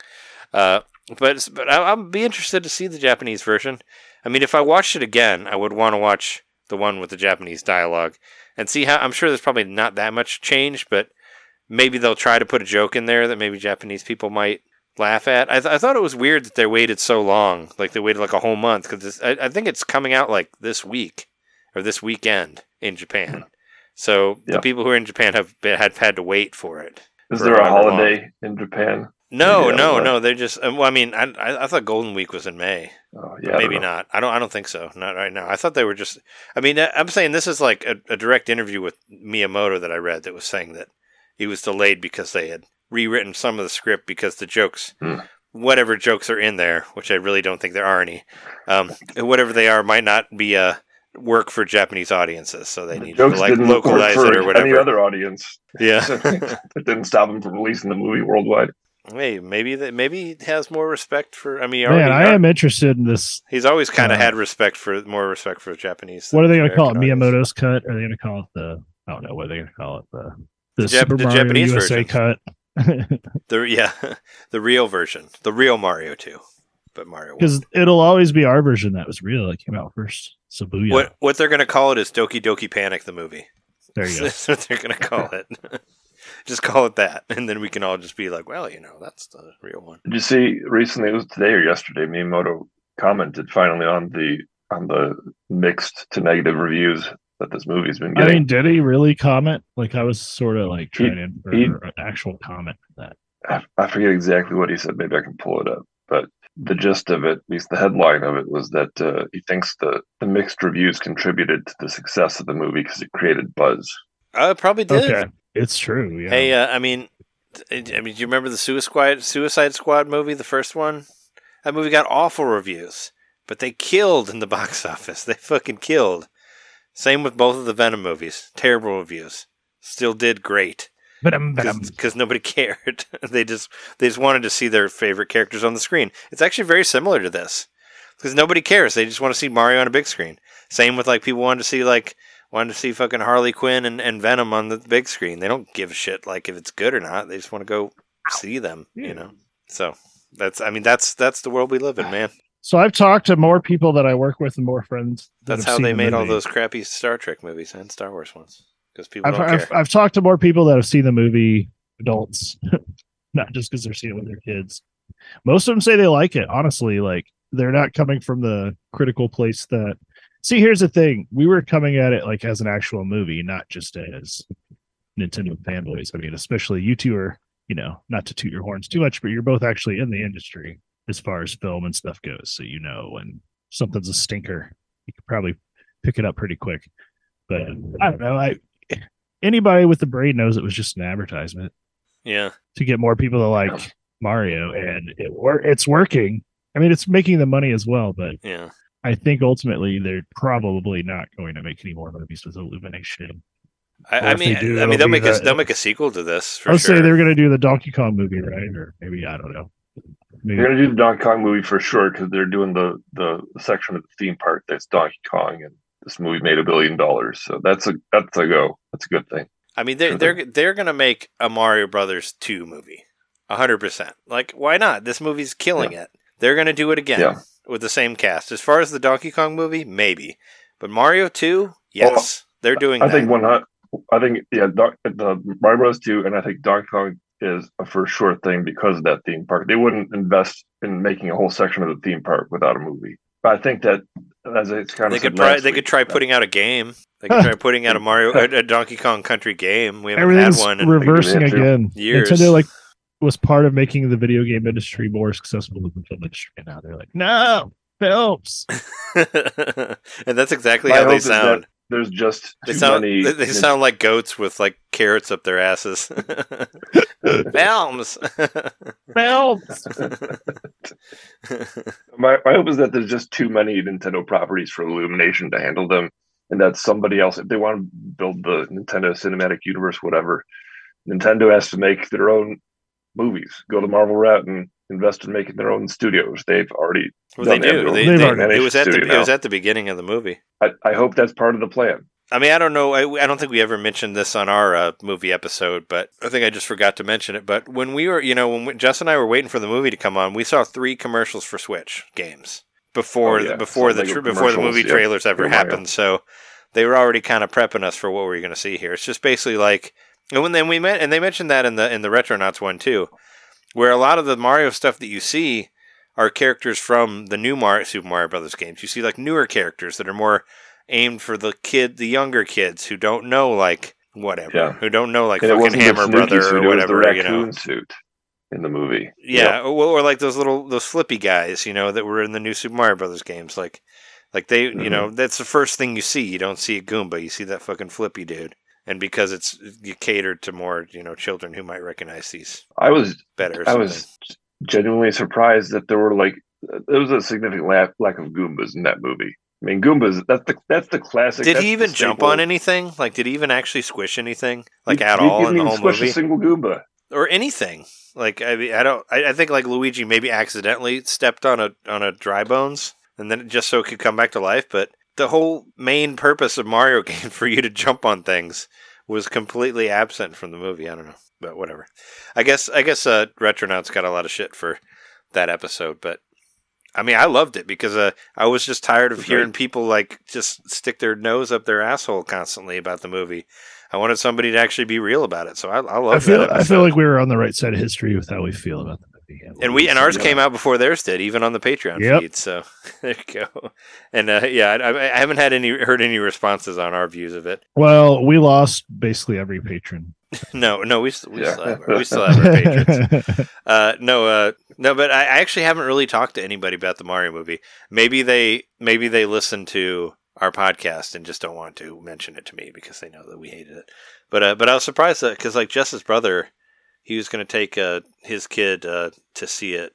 Uh but but I, i'll be interested to see the japanese version. I mean if i watched it again i would want to watch the one with the japanese dialogue and see how i'm sure there's probably not that much change but maybe they'll try to put a joke in there that maybe Japanese people might laugh at. I, th- I thought it was weird that they waited so long, like they waited like a whole month because I, I think it's coming out like this week or this weekend in Japan. So the people who are in Japan have been, had had to wait for it. Is for there a holiday in Japan? No, Yeah, no, no. They're just. um, Well, I mean, I, I, I thought Golden Week was in May. Oh, yeah, maybe know. not. I don't. I don't think so. Not right now. I thought they were just. I mean, I- I'm saying this is like a, a direct interview with Miyamoto that I read that was saying that he was delayed because they had rewritten some of the script because the jokes, Hmm. whatever jokes are in there, which I really don't think there are any, um, whatever they are, might not be a work for Japanese audiences. So they The need to like didn't work localize for it or any whatever. other audience. Yeah. it didn't stop them from releasing the movie worldwide. Hey, maybe that maybe he has more respect for. I mean, he Man, already- I am interested in this. He's always kind of uh, had respect for more respect for Japanese. What are they going to call it? American audience. Miyamoto's cut? Are they going to call it the? I don't know what they're going to call it. The the, The Jap- Super the Mario Japanese USA version. cut. The yeah, the real version, the real Mario two, but Mario. one. Because it'll always be our version that was real that came out first. So booyah. What what they're going to call it is Doki Doki Panic the movie. There you go. That's what they're going to call it. just call it that, and then we can all just be like, well, you know, that's the real one. Did you see recently? It was today or yesterday. Miyamoto commented finally on the on the mixed to negative reviews that this movie's been getting. I mean, did he really comment? Like, I was sort of like trying in for he- an actual comment for that. I, I forget exactly what he said. Maybe I can pull it up. But the gist of it, at least the headline of it, was that uh, he thinks the, the mixed reviews contributed to the success of the movie because it created buzz. Uh, it probably did. Okay, it's true. Yeah. Hey, uh, I mean, I mean, do you remember the Suicide Suicide Squad movie, the first one? That movie got awful reviews, but they killed in the box office. They fucking killed. Same with both of the Venom movies. Terrible reviews. Still did great venom. because nobody cared. they just they just wanted to see their favorite characters on the screen. It's actually very similar to this because nobody cares. They just want to see Mario on a big screen. Same with like people wanted to see like wanted to see fucking Harley Quinn and, and Venom on the big screen. They don't give a shit like if it's good or not. They just want to go see them. You know. So that's I mean that's that's the world we live in, man. So I've talked to more people that I work with and more friends. that That's how they the made all those crappy Star Trek movies and Star Wars ones because people I've, don't I've, care. I've talked to more people that have seen the movie, adults, not just because they're seeing it with their kids. Most of them say they like it. Honestly, like they're not coming from the critical place that. See, here's the thing: we were coming at it like as an actual movie, not just as Nintendo fanboys. I mean, especially you two are, you know, not to toot your horns too much, but you're both actually in the industry as far as film and stuff goes. So you know when something's a stinker, you could probably pick it up pretty quick. But I don't know. I anybody with the brain knows it was just an advertisement yeah. to get more people to like Mario, and it wor- it's working. I mean, it's making the money as well, but Yeah. I think ultimately they're probably not going to make any more movies with Illumination. I, I mean, do, I mean, they'll be make a they'll make a sequel to this for I'll sure. say they're going to do the Donkey Kong movie, right? Or maybe I don't know. Maybe They're going to do the Donkey Kong movie for sure because they're doing the, the section of the theme park that's Donkey Kong, and this movie made a billion dollars. So that's a that's a go. That's a good thing. I mean, they're they're they're gonna make a Mario Brothers two movie, hundred percent. Like, why not? This movie's killing it. They're gonna do it again Yeah. with the same cast. As far as the Donkey Kong movie, maybe, but Mario two, yes, they're doing. I that. think one hot. I think yeah, Doc, the Mario Bros. two, and I think Donkey Kong is a for sure thing because of that theme park. They wouldn't invest in making a whole section of the theme park without a movie. But I think that as it's kind they of could try. They could try putting out a game. They could try putting out a Mario, a, a Donkey Kong Country game. We haven't everything's had one in reversing Yeah, true. again. years. Nintendo like was part of making the video game industry more successful than the film industry. And now they're like, no films. and that's exactly My how they is that sound. There's just They too sound many. they, they sound like goats with like carrots up their asses. Films. Films. My, my hope is that there's just too many Nintendo properties for Illumination to handle them, and that somebody else, if they want to build the Nintendo Cinematic Universe, whatever, Nintendo has to make their own movies. Go to Marvel route and invest in making their own studios. They've already. well, they do. They, they- already it was at the studio it was at the beginning of the movie. I, I hope that's part of the plan. I mean, I don't know. I, I don't think we ever mentioned this on our uh, movie episode, but I think I just forgot to mention it. But when we were, you know, when we, Jess and I were waiting for the movie to come on, we saw three commercials for Switch games before Oh, yeah. the, before the before the movie yeah. trailers ever happened. So they were already kind of prepping us for what we were going to see here. It's just basically like, and when then we met, and they mentioned that in the in the Retronauts one too, where a lot of the Mario stuff that you see are characters from the new Mario, Super Mario Brothers games. You see like newer characters that are more aimed for the kid, the younger kids who don't know like whatever, Yeah. who don't know like And fucking Hammer the Brother suit, or whatever, you know. suit in the movie. Yeah, or, or like those little those flippy guys, you know, that were in the new Super Mario Brothers games. Like, like they, you Mhm. know, that's the first thing you see. You don't see a Goomba, you see that fucking flippy dude. And because it's you catered to more, you know, children who might recognize these I was better. I was genuinely surprised that there were like there was a significant lack, lack of Goombas in that movie. I mean, Goombas that's the that's the classic. Did he even jump on anything? Like, did he even actually squish anything? Like He- at he all in the whole squish movie? A single Goomba. or anything. Like I mean, I don't. I, I think like Luigi maybe accidentally stepped on a on a dry bones, and then just so it could come back to life. But the whole main purpose of Mario game for you to jump on things was completely absent from the movie. I don't know, but whatever. I guess I guess uh, Retronauts got a lot of shit for that episode, but I mean, I loved it because uh, I was just tired of hearing people like just stick their nose up their asshole constantly about the movie. I wanted somebody to actually be real about it, so I, I love I feel that. I feel like we were on the right side of history with how we feel about the movie. And we and ours Yeah. came out before theirs did, even on the Patreon Yep. feed. So there you go. And uh, yeah, I, I haven't had any heard any responses on our views of it. Well, we lost basically every patron. No, no, we we, Yeah. still, have our, we still have our patrons. Uh, no, uh, no, but I, I actually haven't really talked to anybody about the Mario movie. Maybe they maybe they listen to our podcast and just don't want to mention it to me because they know that we hated it. But uh, but I was surprised that because like Jess's brother, he was going to take uh, his kid uh, to see it,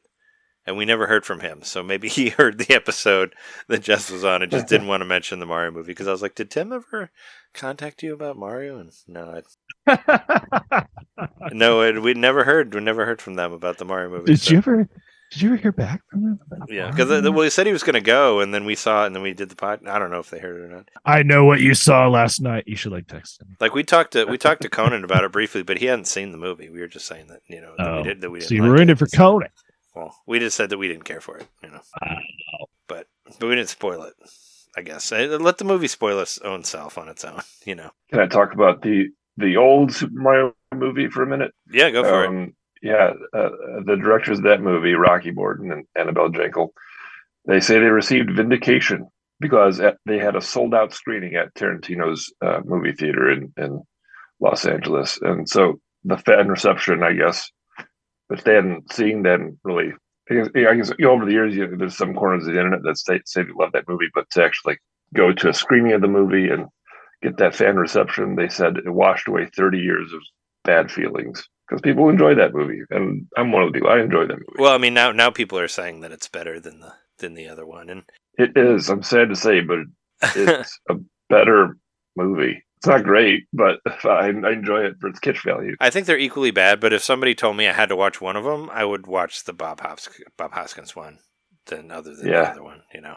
and we never heard from him. So maybe he heard the episode that Jess was on and just didn't want to mention the Mario movie because I was like, did Tim ever contact you about Mario? And no, I, no, it, we never heard. We never heard from them about the Mario movie. did so- you ever? Did you ever hear back from them? Yeah, because well, he said he was going to go, and then we saw it, and then we did the pod. I don't know if they heard it or not. I know what you saw last night. You should like text him. Like we talked to we talked to Conan about it briefly, but he hadn't seen the movie. We were just saying that you know that Oh, we did that we didn't. so you like ruined it for Conan. Well, we just said that we didn't care for it, you know. I But but we didn't spoil it. I guess Uh, let the movie spoil its own self on its own. You know. Can I talk about the the old Super Mario movie for a minute? Yeah, go for it. Yeah, uh, the directors of that movie, Rocky Morton and Annabelle Jankel, they say they received vindication because at, they had a sold out screening at Tarantino's uh, movie theater in, in Los Angeles. And so the fan reception, I guess, if they hadn't seen then really, I guess, I guess you know, over the years, you know, there's some corners of the internet that say, say they love that movie, but to actually go to a screening of the movie and get that fan reception, they said it washed away 30 years of bad feelings because people enjoy that movie, and I'm one of the people. I enjoy that movie. Well, I mean now now people are saying that it's better than the than the other one, and it is. I'm sad to say, but it's a better movie. It's not great, but I, I enjoy it for its kitsch value. I think they're equally bad. But if somebody told me I had to watch one of them, I would watch the Bob Hos- Bob Hoskins one, than other than the other one. You know,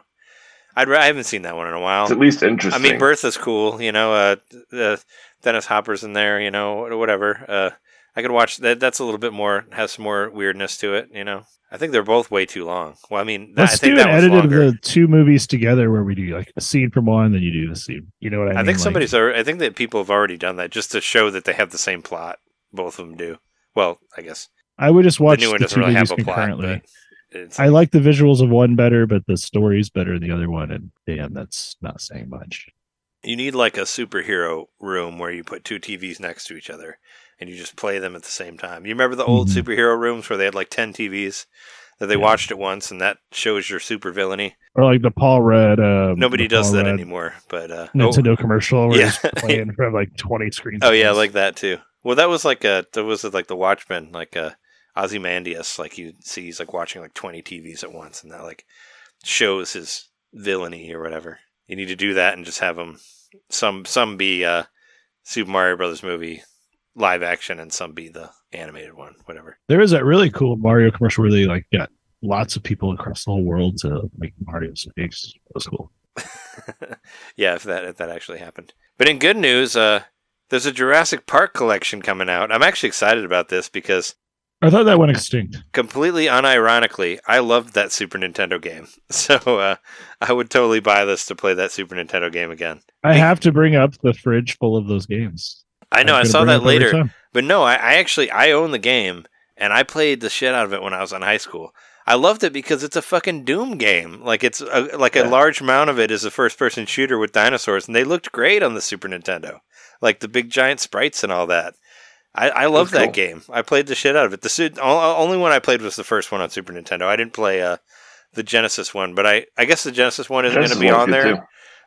I'd ra- I haven't seen that one in a while. It's at least interesting. I mean, Bertha's cool. You know, uh, uh, Dennis Hopper's in there. You know, whatever. Uh, I could watch that. That's a little bit more has some more weirdness to it. You know, I think they're both way too long. Well, I mean, that- I Let's think do an that was edit of longer. the two movies together where we do like a scene from one, then you do the scene. You know what I, I mean? think Like, somebody's. alre- I think that people have already done that just to show that they have the same plot. Both of them do. Well, I guess I would just watch the new one the doesn't two really movies have a plot, concurrently. but it's, I like the visuals of one better, but the story's better in the other one, and damn, that's not saying much. you need like a superhero room where you put two TVs next to each other and you just play them at the same time. You remember the old Mhm. superhero rooms where they had like ten TVs that they Yeah. watched at once, and that shows your super villainy. Or like the Paul Rudd. Uh, Nobody does Paul that Rudd anymore. But uh, oh, Nintendo commercial where Yeah. playing from like twenty screens. oh yeah, like that too. Well, that was like a that was like the Watchmen, like uh, Ozymandias. Like you see, he's like watching like twenty TVs at once, and that like shows his villainy or whatever. You need to do that and just have him some some be uh, Super Mario Brothers movie live action, and some be the animated one, whatever. there is that really cool Mario commercial where they like got lots of people across the whole world to make Mario's big. That was cool. yeah, if that if that actually happened. But in good news, uh, there's a Jurassic Park collection coming out. I'm actually excited about this because I thought that went extinct. completely unironically, I loved that Super Nintendo game. So uh, I would totally buy this to play that Super Nintendo game again. I have to bring up the fridge full of those games. I know I saw that later, but no, I, I actually I own the game and I played the shit out of it when I was in high school. I loved it because it's a fucking Doom game. Like it's a, like a Yeah. large amount of it is a first person shooter with dinosaurs, and they looked great on the Super Nintendo, like the big giant sprites and all that. I, I love that cool. game. I played the shit out of it. The only one I played was the first one on Super Nintendo. I didn't play uh, the Genesis one, but I, I guess the Genesis one isn't going to be on there. too.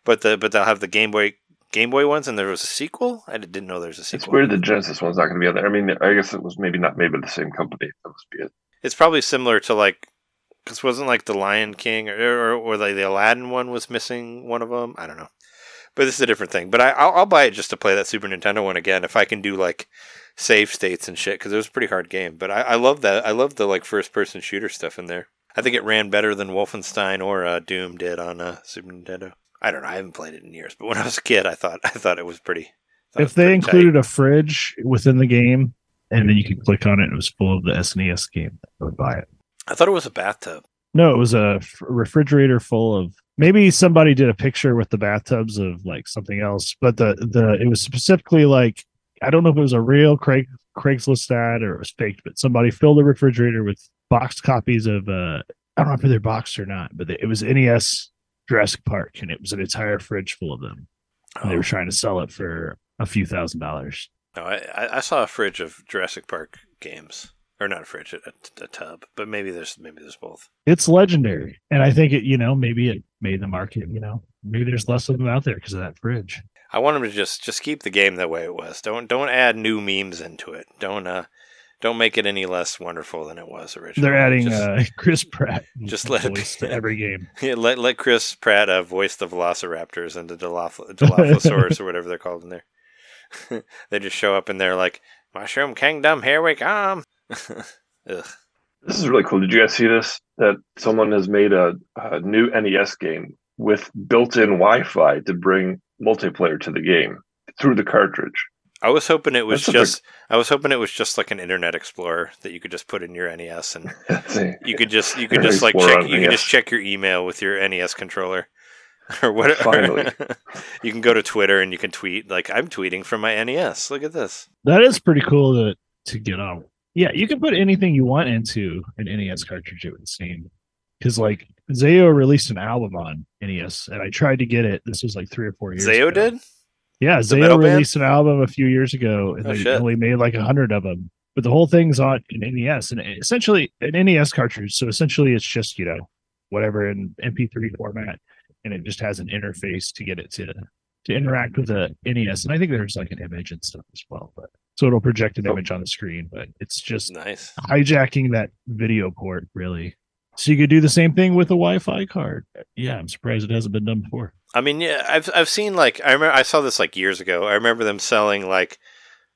But the but they'll have the Game Boy Game Boy ones, and there was a sequel. I didn't know there was a sequel. It's weird the Genesis one's not going to be on there. I mean, I guess it was maybe not made by the same company. That must be it. It's probably similar to like, because wasn't like the Lion King or or, or like the Aladdin one was missing one of them. I don't know, But this is a different thing. But I, I'll, I'll buy it just to play that Super Nintendo one again if I can do like save states and shit because it was a pretty hard game. But I, I love that. I love the like first person shooter stuff in there. I think it ran better than Wolfenstein or uh, Doom did on uh, Super Nintendo. I don't know. I haven't played it in years, but when I was a kid, I thought I thought it was pretty. If was they pretty included a fridge within the game, and then you could click on it, and it was full of the SNES game. I would buy it. I thought it was a bathtub. No, it was a refrigerator full of. Maybe somebody did a picture with the bathtubs of like something else, but the the it was specifically like I don't know if it was a real Craig Craigslist ad or it was faked, but somebody filled the refrigerator with boxed copies of uh I don't know if they're boxed or not, but it was NES Jurassic Park, and it was an entire fridge full of them. And they Oh. were trying to sell it for a few thousand dollars. No, I, I- I saw a fridge of Jurassic Park games, or not a fridge, a, a tub. But maybe there's maybe there's both. It's legendary, and I think it. You know, maybe it made the market. You know, maybe there's less of them out there because of that fridge. I want them to just just keep the game the way it was. Don't don't add new memes into it. Don't uh don't make it any less wonderful than it was originally. They're adding just, uh, Chris Pratt just let it voice be. to every game. Yeah, let let Chris Pratt uh, voice the Velociraptors and the Diloph- Dilophosaurus or whatever they're called in there. they just show up and they're like Mushroom Kingdom, here we come. Ugh. This is really cool. Did you guys see this? That someone has made a, a new NES game with built-in Wi-Fi to bring multiplayer to the game through the cartridge. I was hoping it was That's such a- just I was hoping it was just like an Internet Explorer that you could just put in your NES and you could just you could just like Explorer check you could just check your email with your NES controller or whatever. Finally. you can go to Twitter and you can tweet like I'm tweeting from my NES. Look at this. That is pretty cool to to get on. Yeah, you can put anything you want into an NES cartridge. It would seem because like Zayo released an album on NES, and I tried to get it. This was like three or four years. Zayo ago. did? Yeah, The Zayo band? released an album a few years ago, and Oh, they shit. only made like a hundred of them. But the whole thing's on an NES, and essentially an NES cartridge. So essentially, it's just you know whatever in MP3 format, and it just has an interface to get it to to interact with the NES. And I think there's like an image and stuff as well, but so it'll project an Oh. image on the screen. But it's just Nice. hijacking that video port, really. So you could do the same thing with a Wi-Fi card. Yeah, I'm surprised it hasn't been done before. I mean, yeah, I've I've seen like I remember I saw this like years ago. I remember them selling like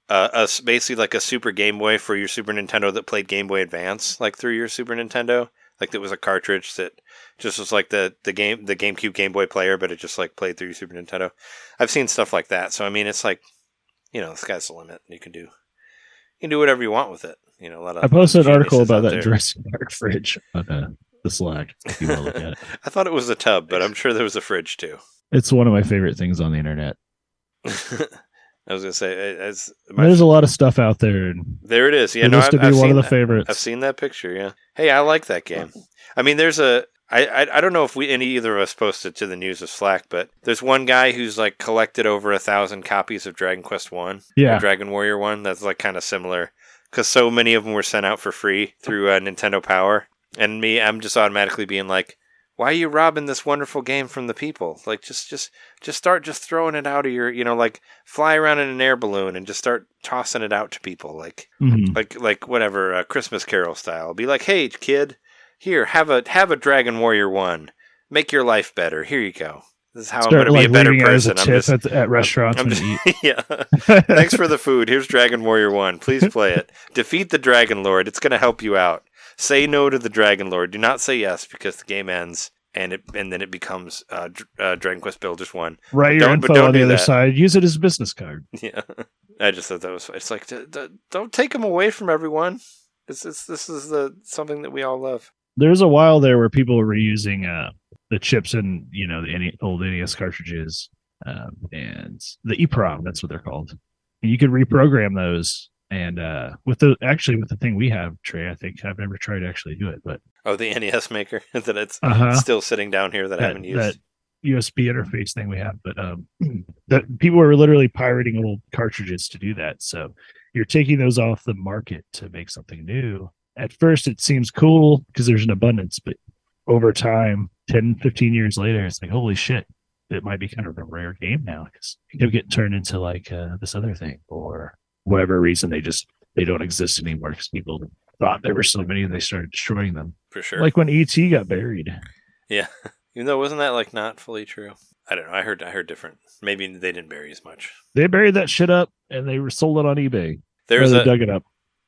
uh, a basically like a Super Game Boy for your Super Nintendo that played Game Boy Advance like through your Super Nintendo. Like that was a cartridge that just was like the the game the GameCube Game Boy player, but it just like played through your Super Nintendo. I've seen stuff like that. So I mean, it's like you know, the sky's the limit. You can do you can do whatever you want with it. You know, a lot of I posted an article about that there. Jurassic Park fridge on uh, the Slack. If you want to look at it. I thought it was a tub, but I'm sure there was a fridge too. It's one of my favorite things on the internet. I was gonna say, my There's a lot of stuff out there, and There it is. Yeah, it no, used I've, to be I've one of the that. favorites. I've seen that picture. Yeah. Hey, I like that game. I mean, there's a. I, I, I don't know if we any either of us posted to the news of Slack, but there's one guy who's like collected over a thousand copies of Dragon Quest One, Yeah. Dragon Warrior One. That's like kind of similar because so many of them were sent out for free through uh, Nintendo Power, and me, I'm just automatically being like, why are you robbing this wonderful game from the people? Like, just just just start just throwing it out of your, you know, like fly around in an air balloon and just start tossing it out to people, like Mhm. like like whatever uh, Christmas Carol style. Be like, hey kid, here have a have a Dragon Warrior one. Make your life better. Here you go. This is how Start I'm going like to be a better person. I'm just, at, at restaurants I'm when just- eat. yeah. Thanks for the food. Here's Dragon Warrior One. Please play it. Defeat the Dragon Lord. It's going to help you out. Say no to the Dragon Lord. Do not say yes because the game ends and it and then it becomes uh, uh, Dragon Quest Builders One. Write your Don't- info don't on the other that. side. Use it as a business card. Yeah, I just thought that was. It's like d- d- don't take them away from everyone. This is this is the something that we all love. There's a while there where people were using uh, the chips and you know the NE old NES cartridges um, and the EEPROM. That's what they're called. And you could reprogram those. And uh, with the actually with the thing we have, Trey, I think I've never tried to actually do it, but Oh, the NES maker that it's uh-huh. still sitting down here that, I haven't used. that USB interface thing we have, but um, that people are literally pirating old cartridges to do that. So you're taking those off the market to make something new. At first, it seems cool because there's an abundance, but over time, 10, 15 years later, it's like, holy shit, it might be kind of a rare game now because it could get turned into like uh, this other thing or whatever reason they just they don't exist anymore because people thought there were so many and they started destroying them. for sure. Like when ET got buried. yeah, Even though wasn't that like not fully true? I don't know. I heard I heard different. Maybe they didn't bury as much. They buried that shit up and they sold it on eBay. There's Or they a dug it up.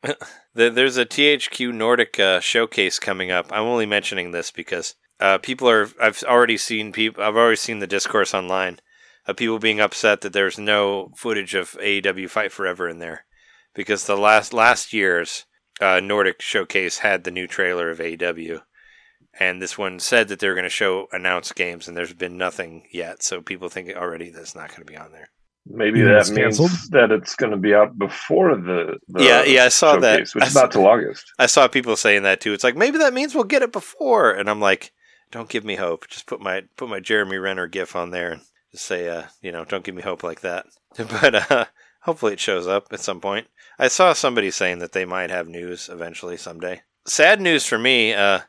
There- There's a THQ Nordic uh, showcase coming up. I'm only mentioning this because uh, people are. I've already seen people. I've already seen the discourse online of people being upset that there's no footage of AEW Fight Forever in there because the last last year's uh, Nordic showcase had the new trailer of AEW, and this one said that they're going to show announced games, and there's been nothing yet. So people think already that's not going to be on there. Maybe Yeah, that means canceled. that it's going to be out before the, the Yeah, yeah, I saw that. which I is saw- not till August. I saw people saying that too. It's like maybe that means we'll get it before, and I'm like, don't give me hope. Just put my put my Jeremy Renner gif on there and just say, uh, you know, don't give me hope like that. But uh, hopefully it shows up at some point. I saw somebody saying that they might have news eventually someday. Sad news for me. Uh,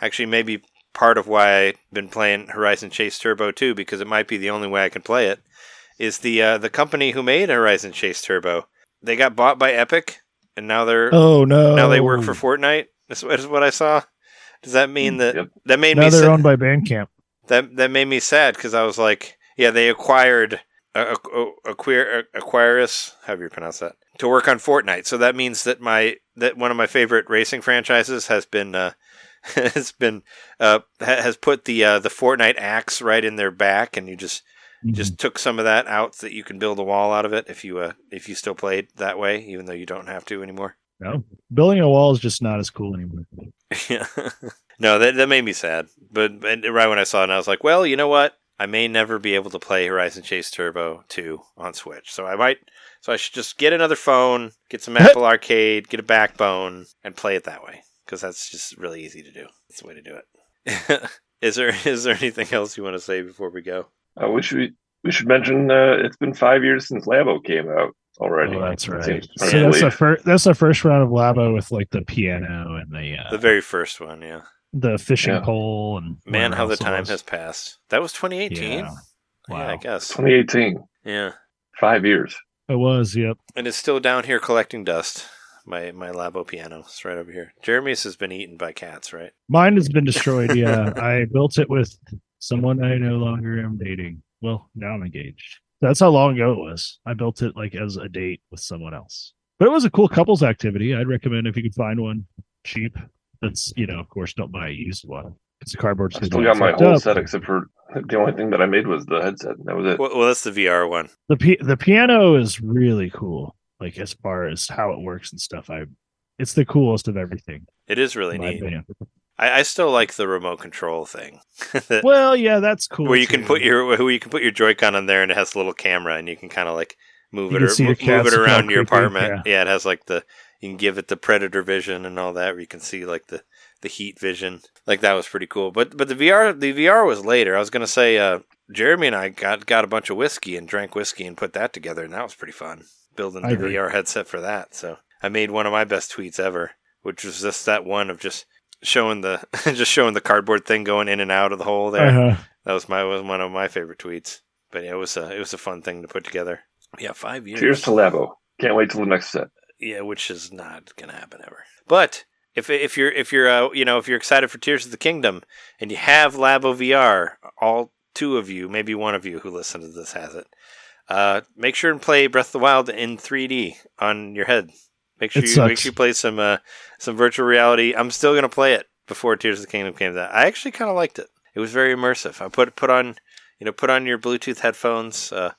actually, maybe part of why I've been playing Horizon Chase Turbo 2 because it might be the only way I can play it. Is the uh, the company who made Horizon Chase Turbo? They got bought by Epic, and now they're Oh no! now they work for Fortnite. Is what is what I saw. Does that mean that Yep. that made Now me they're sa- owned by Bandcamp. that that made me sad because I was like, yeah, they acquired a, a, a, queer Aquarius, however you pronounce that, to work on Fortnite. So that means that my that one of my favorite racing franchises has been uh, has been uh, has put the uh, the Fortnite axe right in their back, and you just Mm-hmm. just took some of that out so that you can build a wall out of it if you uh, if you still played that way, even though you don't have to anymore. no, building a wall is just not as cool anymore. Yeah. no, that that made me sad. But, but right when I saw it, I was like, well, you know what? I may never be able to play Horizon Chase Turbo 2 on Switch. So I might so I should just get another phone, get some Apple Arcade, get a backbone, and play it that way. Because that's just really easy to do. That's the way to do it. is there is there anything else you want to say before we go? Uh, we should we should mention uh, it's been five years since Labo came out already. Oh, that's right. seems So that's the first. That's the first round of Labo with like the piano and the uh, The very first one, yeah. the fishing Yeah. pole and Man, how the time was. has passed. That was 2018. Yeah. Yeah, I guess. 2018, Yeah. five years. It was. Yep. And it's still down here collecting dust. My my Labo piano. It's right over here. Jeremy's has been eaten by cats, right? Mine has been destroyed. Yeah, I built it with someone I no longer am dating. Well, now I'm engaged. That's how long ago it was. I built it like as a date with someone else. But it was a cool couples activity. I'd recommend if you could find one cheap. That's you know, of course, don't buy a used one. It's a cardboard. I still got my whole set except for the only thing that I made was the headset. and That was it. Well, well that's the VR one. The pi- the piano is really cool. Like as far as how it works and stuff. I, it's the coolest of everything. It is really neat. opinion. I, I still like the remote control thing. Well, yeah, that's cool. where you can put your where you can put your Joy-Con on there and it has a little camera and you can kind of like move You it or see mo- your move it around your creepy, apartment. Yeah. it has like the you can give it the predator vision and all that where you can see like the the heat vision. Like that was pretty cool. But but the VR the VR was later. I was gonna say uh, Jeremy and I got got a bunch of whiskey and drank whiskey and put that together and that was pretty fun building the. VR headset for that. So I made one of my best tweets ever, which was just that one of just showing the just showing the cardboard thing going in and out of the hole there. Uh-huh. That was my was one of my favorite tweets. But yeah, it was a it was a fun thing to put together. Yeah, five years. Cheers to Labo. Can't wait till the next set. yeah, which is not gonna happen ever. But if if you're if you're uh, you know if you're excited for Tears of the Kingdom and you have Labo VR, all two of you, maybe one of you who listen to this has it. Uh, make sure and play Breath of the Wild in 3D on your head. Make sure It you make sure you play some uh, some virtual reality. I'm still gonna play it before Tears of the Kingdom came out. I actually kind of liked it. It was very immersive. I put put on you know put on your Bluetooth headphones. Uh,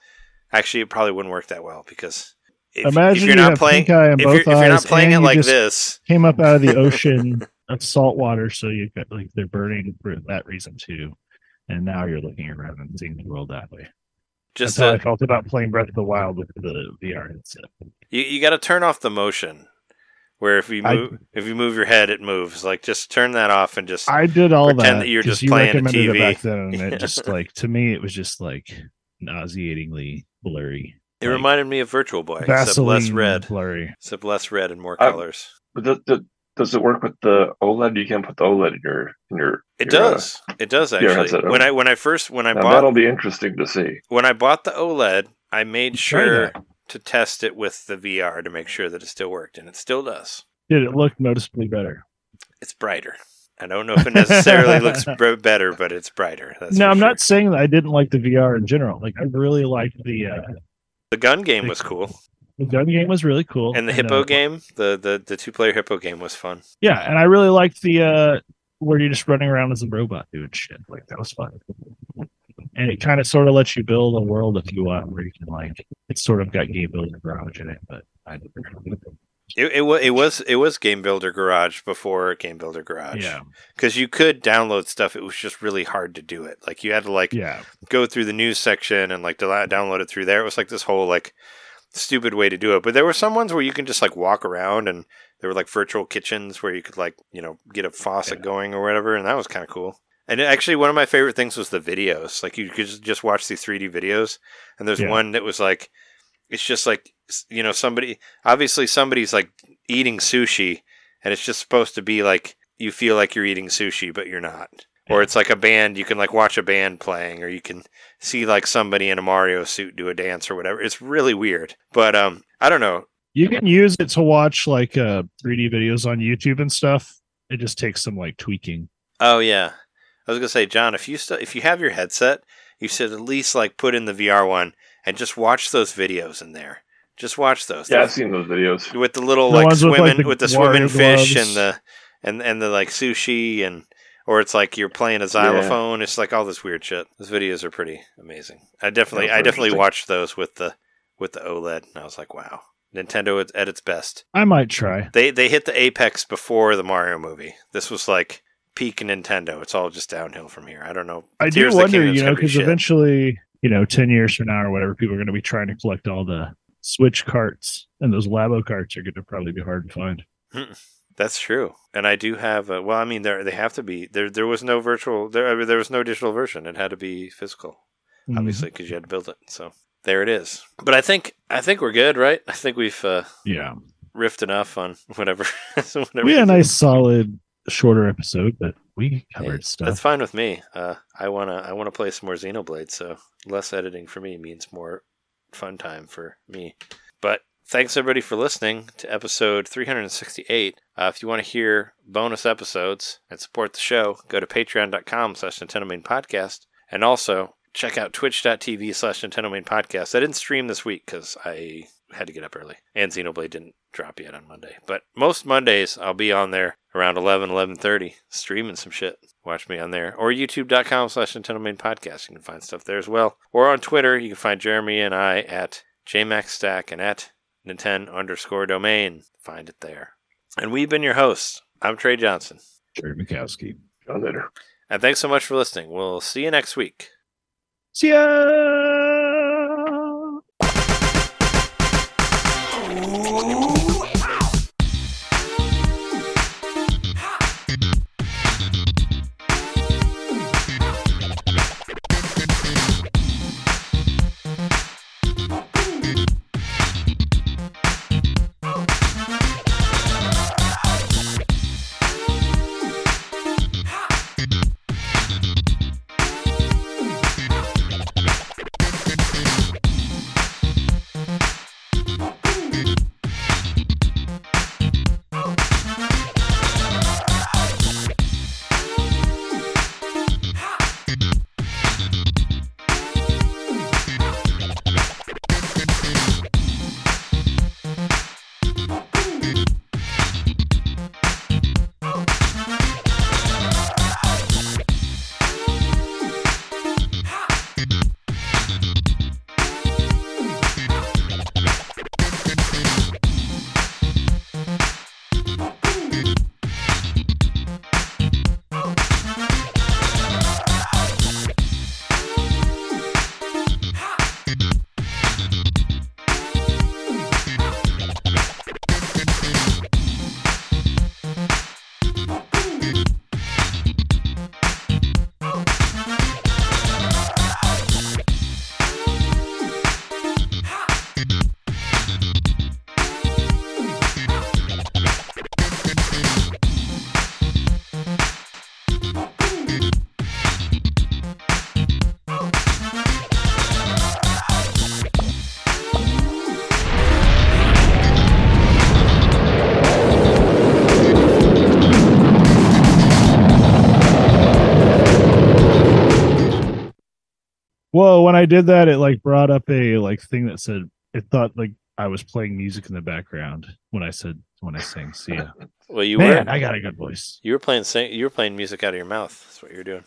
actually, it probably wouldn't work that well because if, Imagine if you're you not playing pink eye in if you're, if you're not playing it like this, Came up out of the ocean of salt water, so you got like they're burning for that reason too. And now you're looking around and seeing the world that way. Just That's how I uh, felt about playing Breath of the Wild with the VR headset. you, you got to turn off the motion. Where if you I- move if you move your head, it moves. Like just turn that off and just I did all Pretend that. that you're just you playing a recommended TV. It back then, and it just like to me, it was just like nauseatingly blurry. it like, reminded me of Virtual Boy, except Vaseline less red, blurry. except less red and more I- colors. But does, does, does it work with the OLED? You can't put the OLED in your in your. It your, uh, does. It does your actually. headset, When. I when I first when I now bought that'll be interesting to see. when I bought the OLED, I made Try sure to test it with the VR to make sure that it still worked, and it still does. Did it look noticeably better? It's brighter. I don't know if it necessarily looks br- better, but it's brighter. That's no, I'm sure. not saying that I didn't like the VR in general. Like I really liked the uh, The gun game was cool, the gun game was really cool, and the hippo uh, game, the the the two player hippo game was fun. Yeah, and I really liked the uh where you're just running around as a robot doing shit. Like that was fun. And it kind of sort of lets you build a world if you want, where you can like it's sort of got game builder garage in it, but I It it, wa- it was it was Game Builder Garage before Game Builder Garage. yeah, because you could download stuff. It was just really hard to do it. Like you had to like yeah, go through the news section and like download it through there. It was like this whole like stupid way to do it. But there were some ones where you can just like walk around and there were like virtual kitchens where you could like you know get a faucet Yeah. going or whatever, and that was kind of cool. And actually, one of my favorite things was the videos. Like you could just- watch these 3D videos, and there's Yeah. one that was like, it's just like you know somebody obviously somebody's like eating sushi, and it's just supposed to be like you feel like you're eating sushi, but you're not. Or it's like a band. You can like watch a band playing, or you can see like somebody in a Mario suit do a dance or whatever. It's really weird, but um, I don't know. you can use it to watch like uh 3D videos on YouTube and stuff. It just takes some like tweaking. Oh yeah, I was gonna say, John, if you st- if you have your headset, you should at least like put in the VR one and just watch those videos in there. Just watch those. Yeah, I've seen those videos. with the little The like ones with, swimming like, with, the the swimming Wario fish gloves. and the and and the like sushi and or it's like you're playing a xylophone. It's like all this weird shit. Those videos are pretty amazing. I definitely I definitely watched those with the with the OLED and I was like, wow, Nintendo at, its best. I might try. They they hit the apex before the Mario movie. This was like peak Nintendo. It's all just downhill from here. I don't know. I Tears do wonder, you know, gonna be because eventually, you know, ten years from now or whatever, people are going to be trying to collect all the Switch carts, and those Labo carts are going to probably be hard to find. Mm. That's true, and I do have. A, well, I mean, there they have to be. There, there was no virtual. There, I mean, there was no digital version. It had to be physical, Mhm. obviously, because you had to build it. So there it is. But I think, I think we're good, right? I think we've uh, Yeah, riffed enough on whatever. whatever we had a nice, solid, shorter episode, but we covered Hey, stuff. That's fine with me. Uh, I wanna, I wanna play some more Xenoblade. So less editing for me means more fun time for me. But thanks everybody for listening to episode 368. Uh, if you want to hear bonus episodes and support the show, go to patreon.com slash NintenDomain Podcast. And also check out twitch.tv slash NintenDomain Podcast. I didn't stream this week because I had to get up early. And Xenoblade didn't drop yet on Monday. But most Mondays I'll be on there around 11, 11.30 streaming some shit. Watch me on there. Or youtube.com slash NintenDomain Podcast. You can find stuff there as well. Or on Twitter, you can find Jeremy and I at JMaxStack and at Nintendo underscore domain. Find it there. And we've been your hosts. I'm Trey Johnson. Jerry Mikowski. John Later. And thanks so much for listening. We'll see you next week. See ya. Did that, it like brought up a like thing that said it thought like I was playing music in the background when I said when I sang "See ya." Well, you Man, were I got a good voice. you were playing sing, you were playing music out of your mouth. That's what you were doing.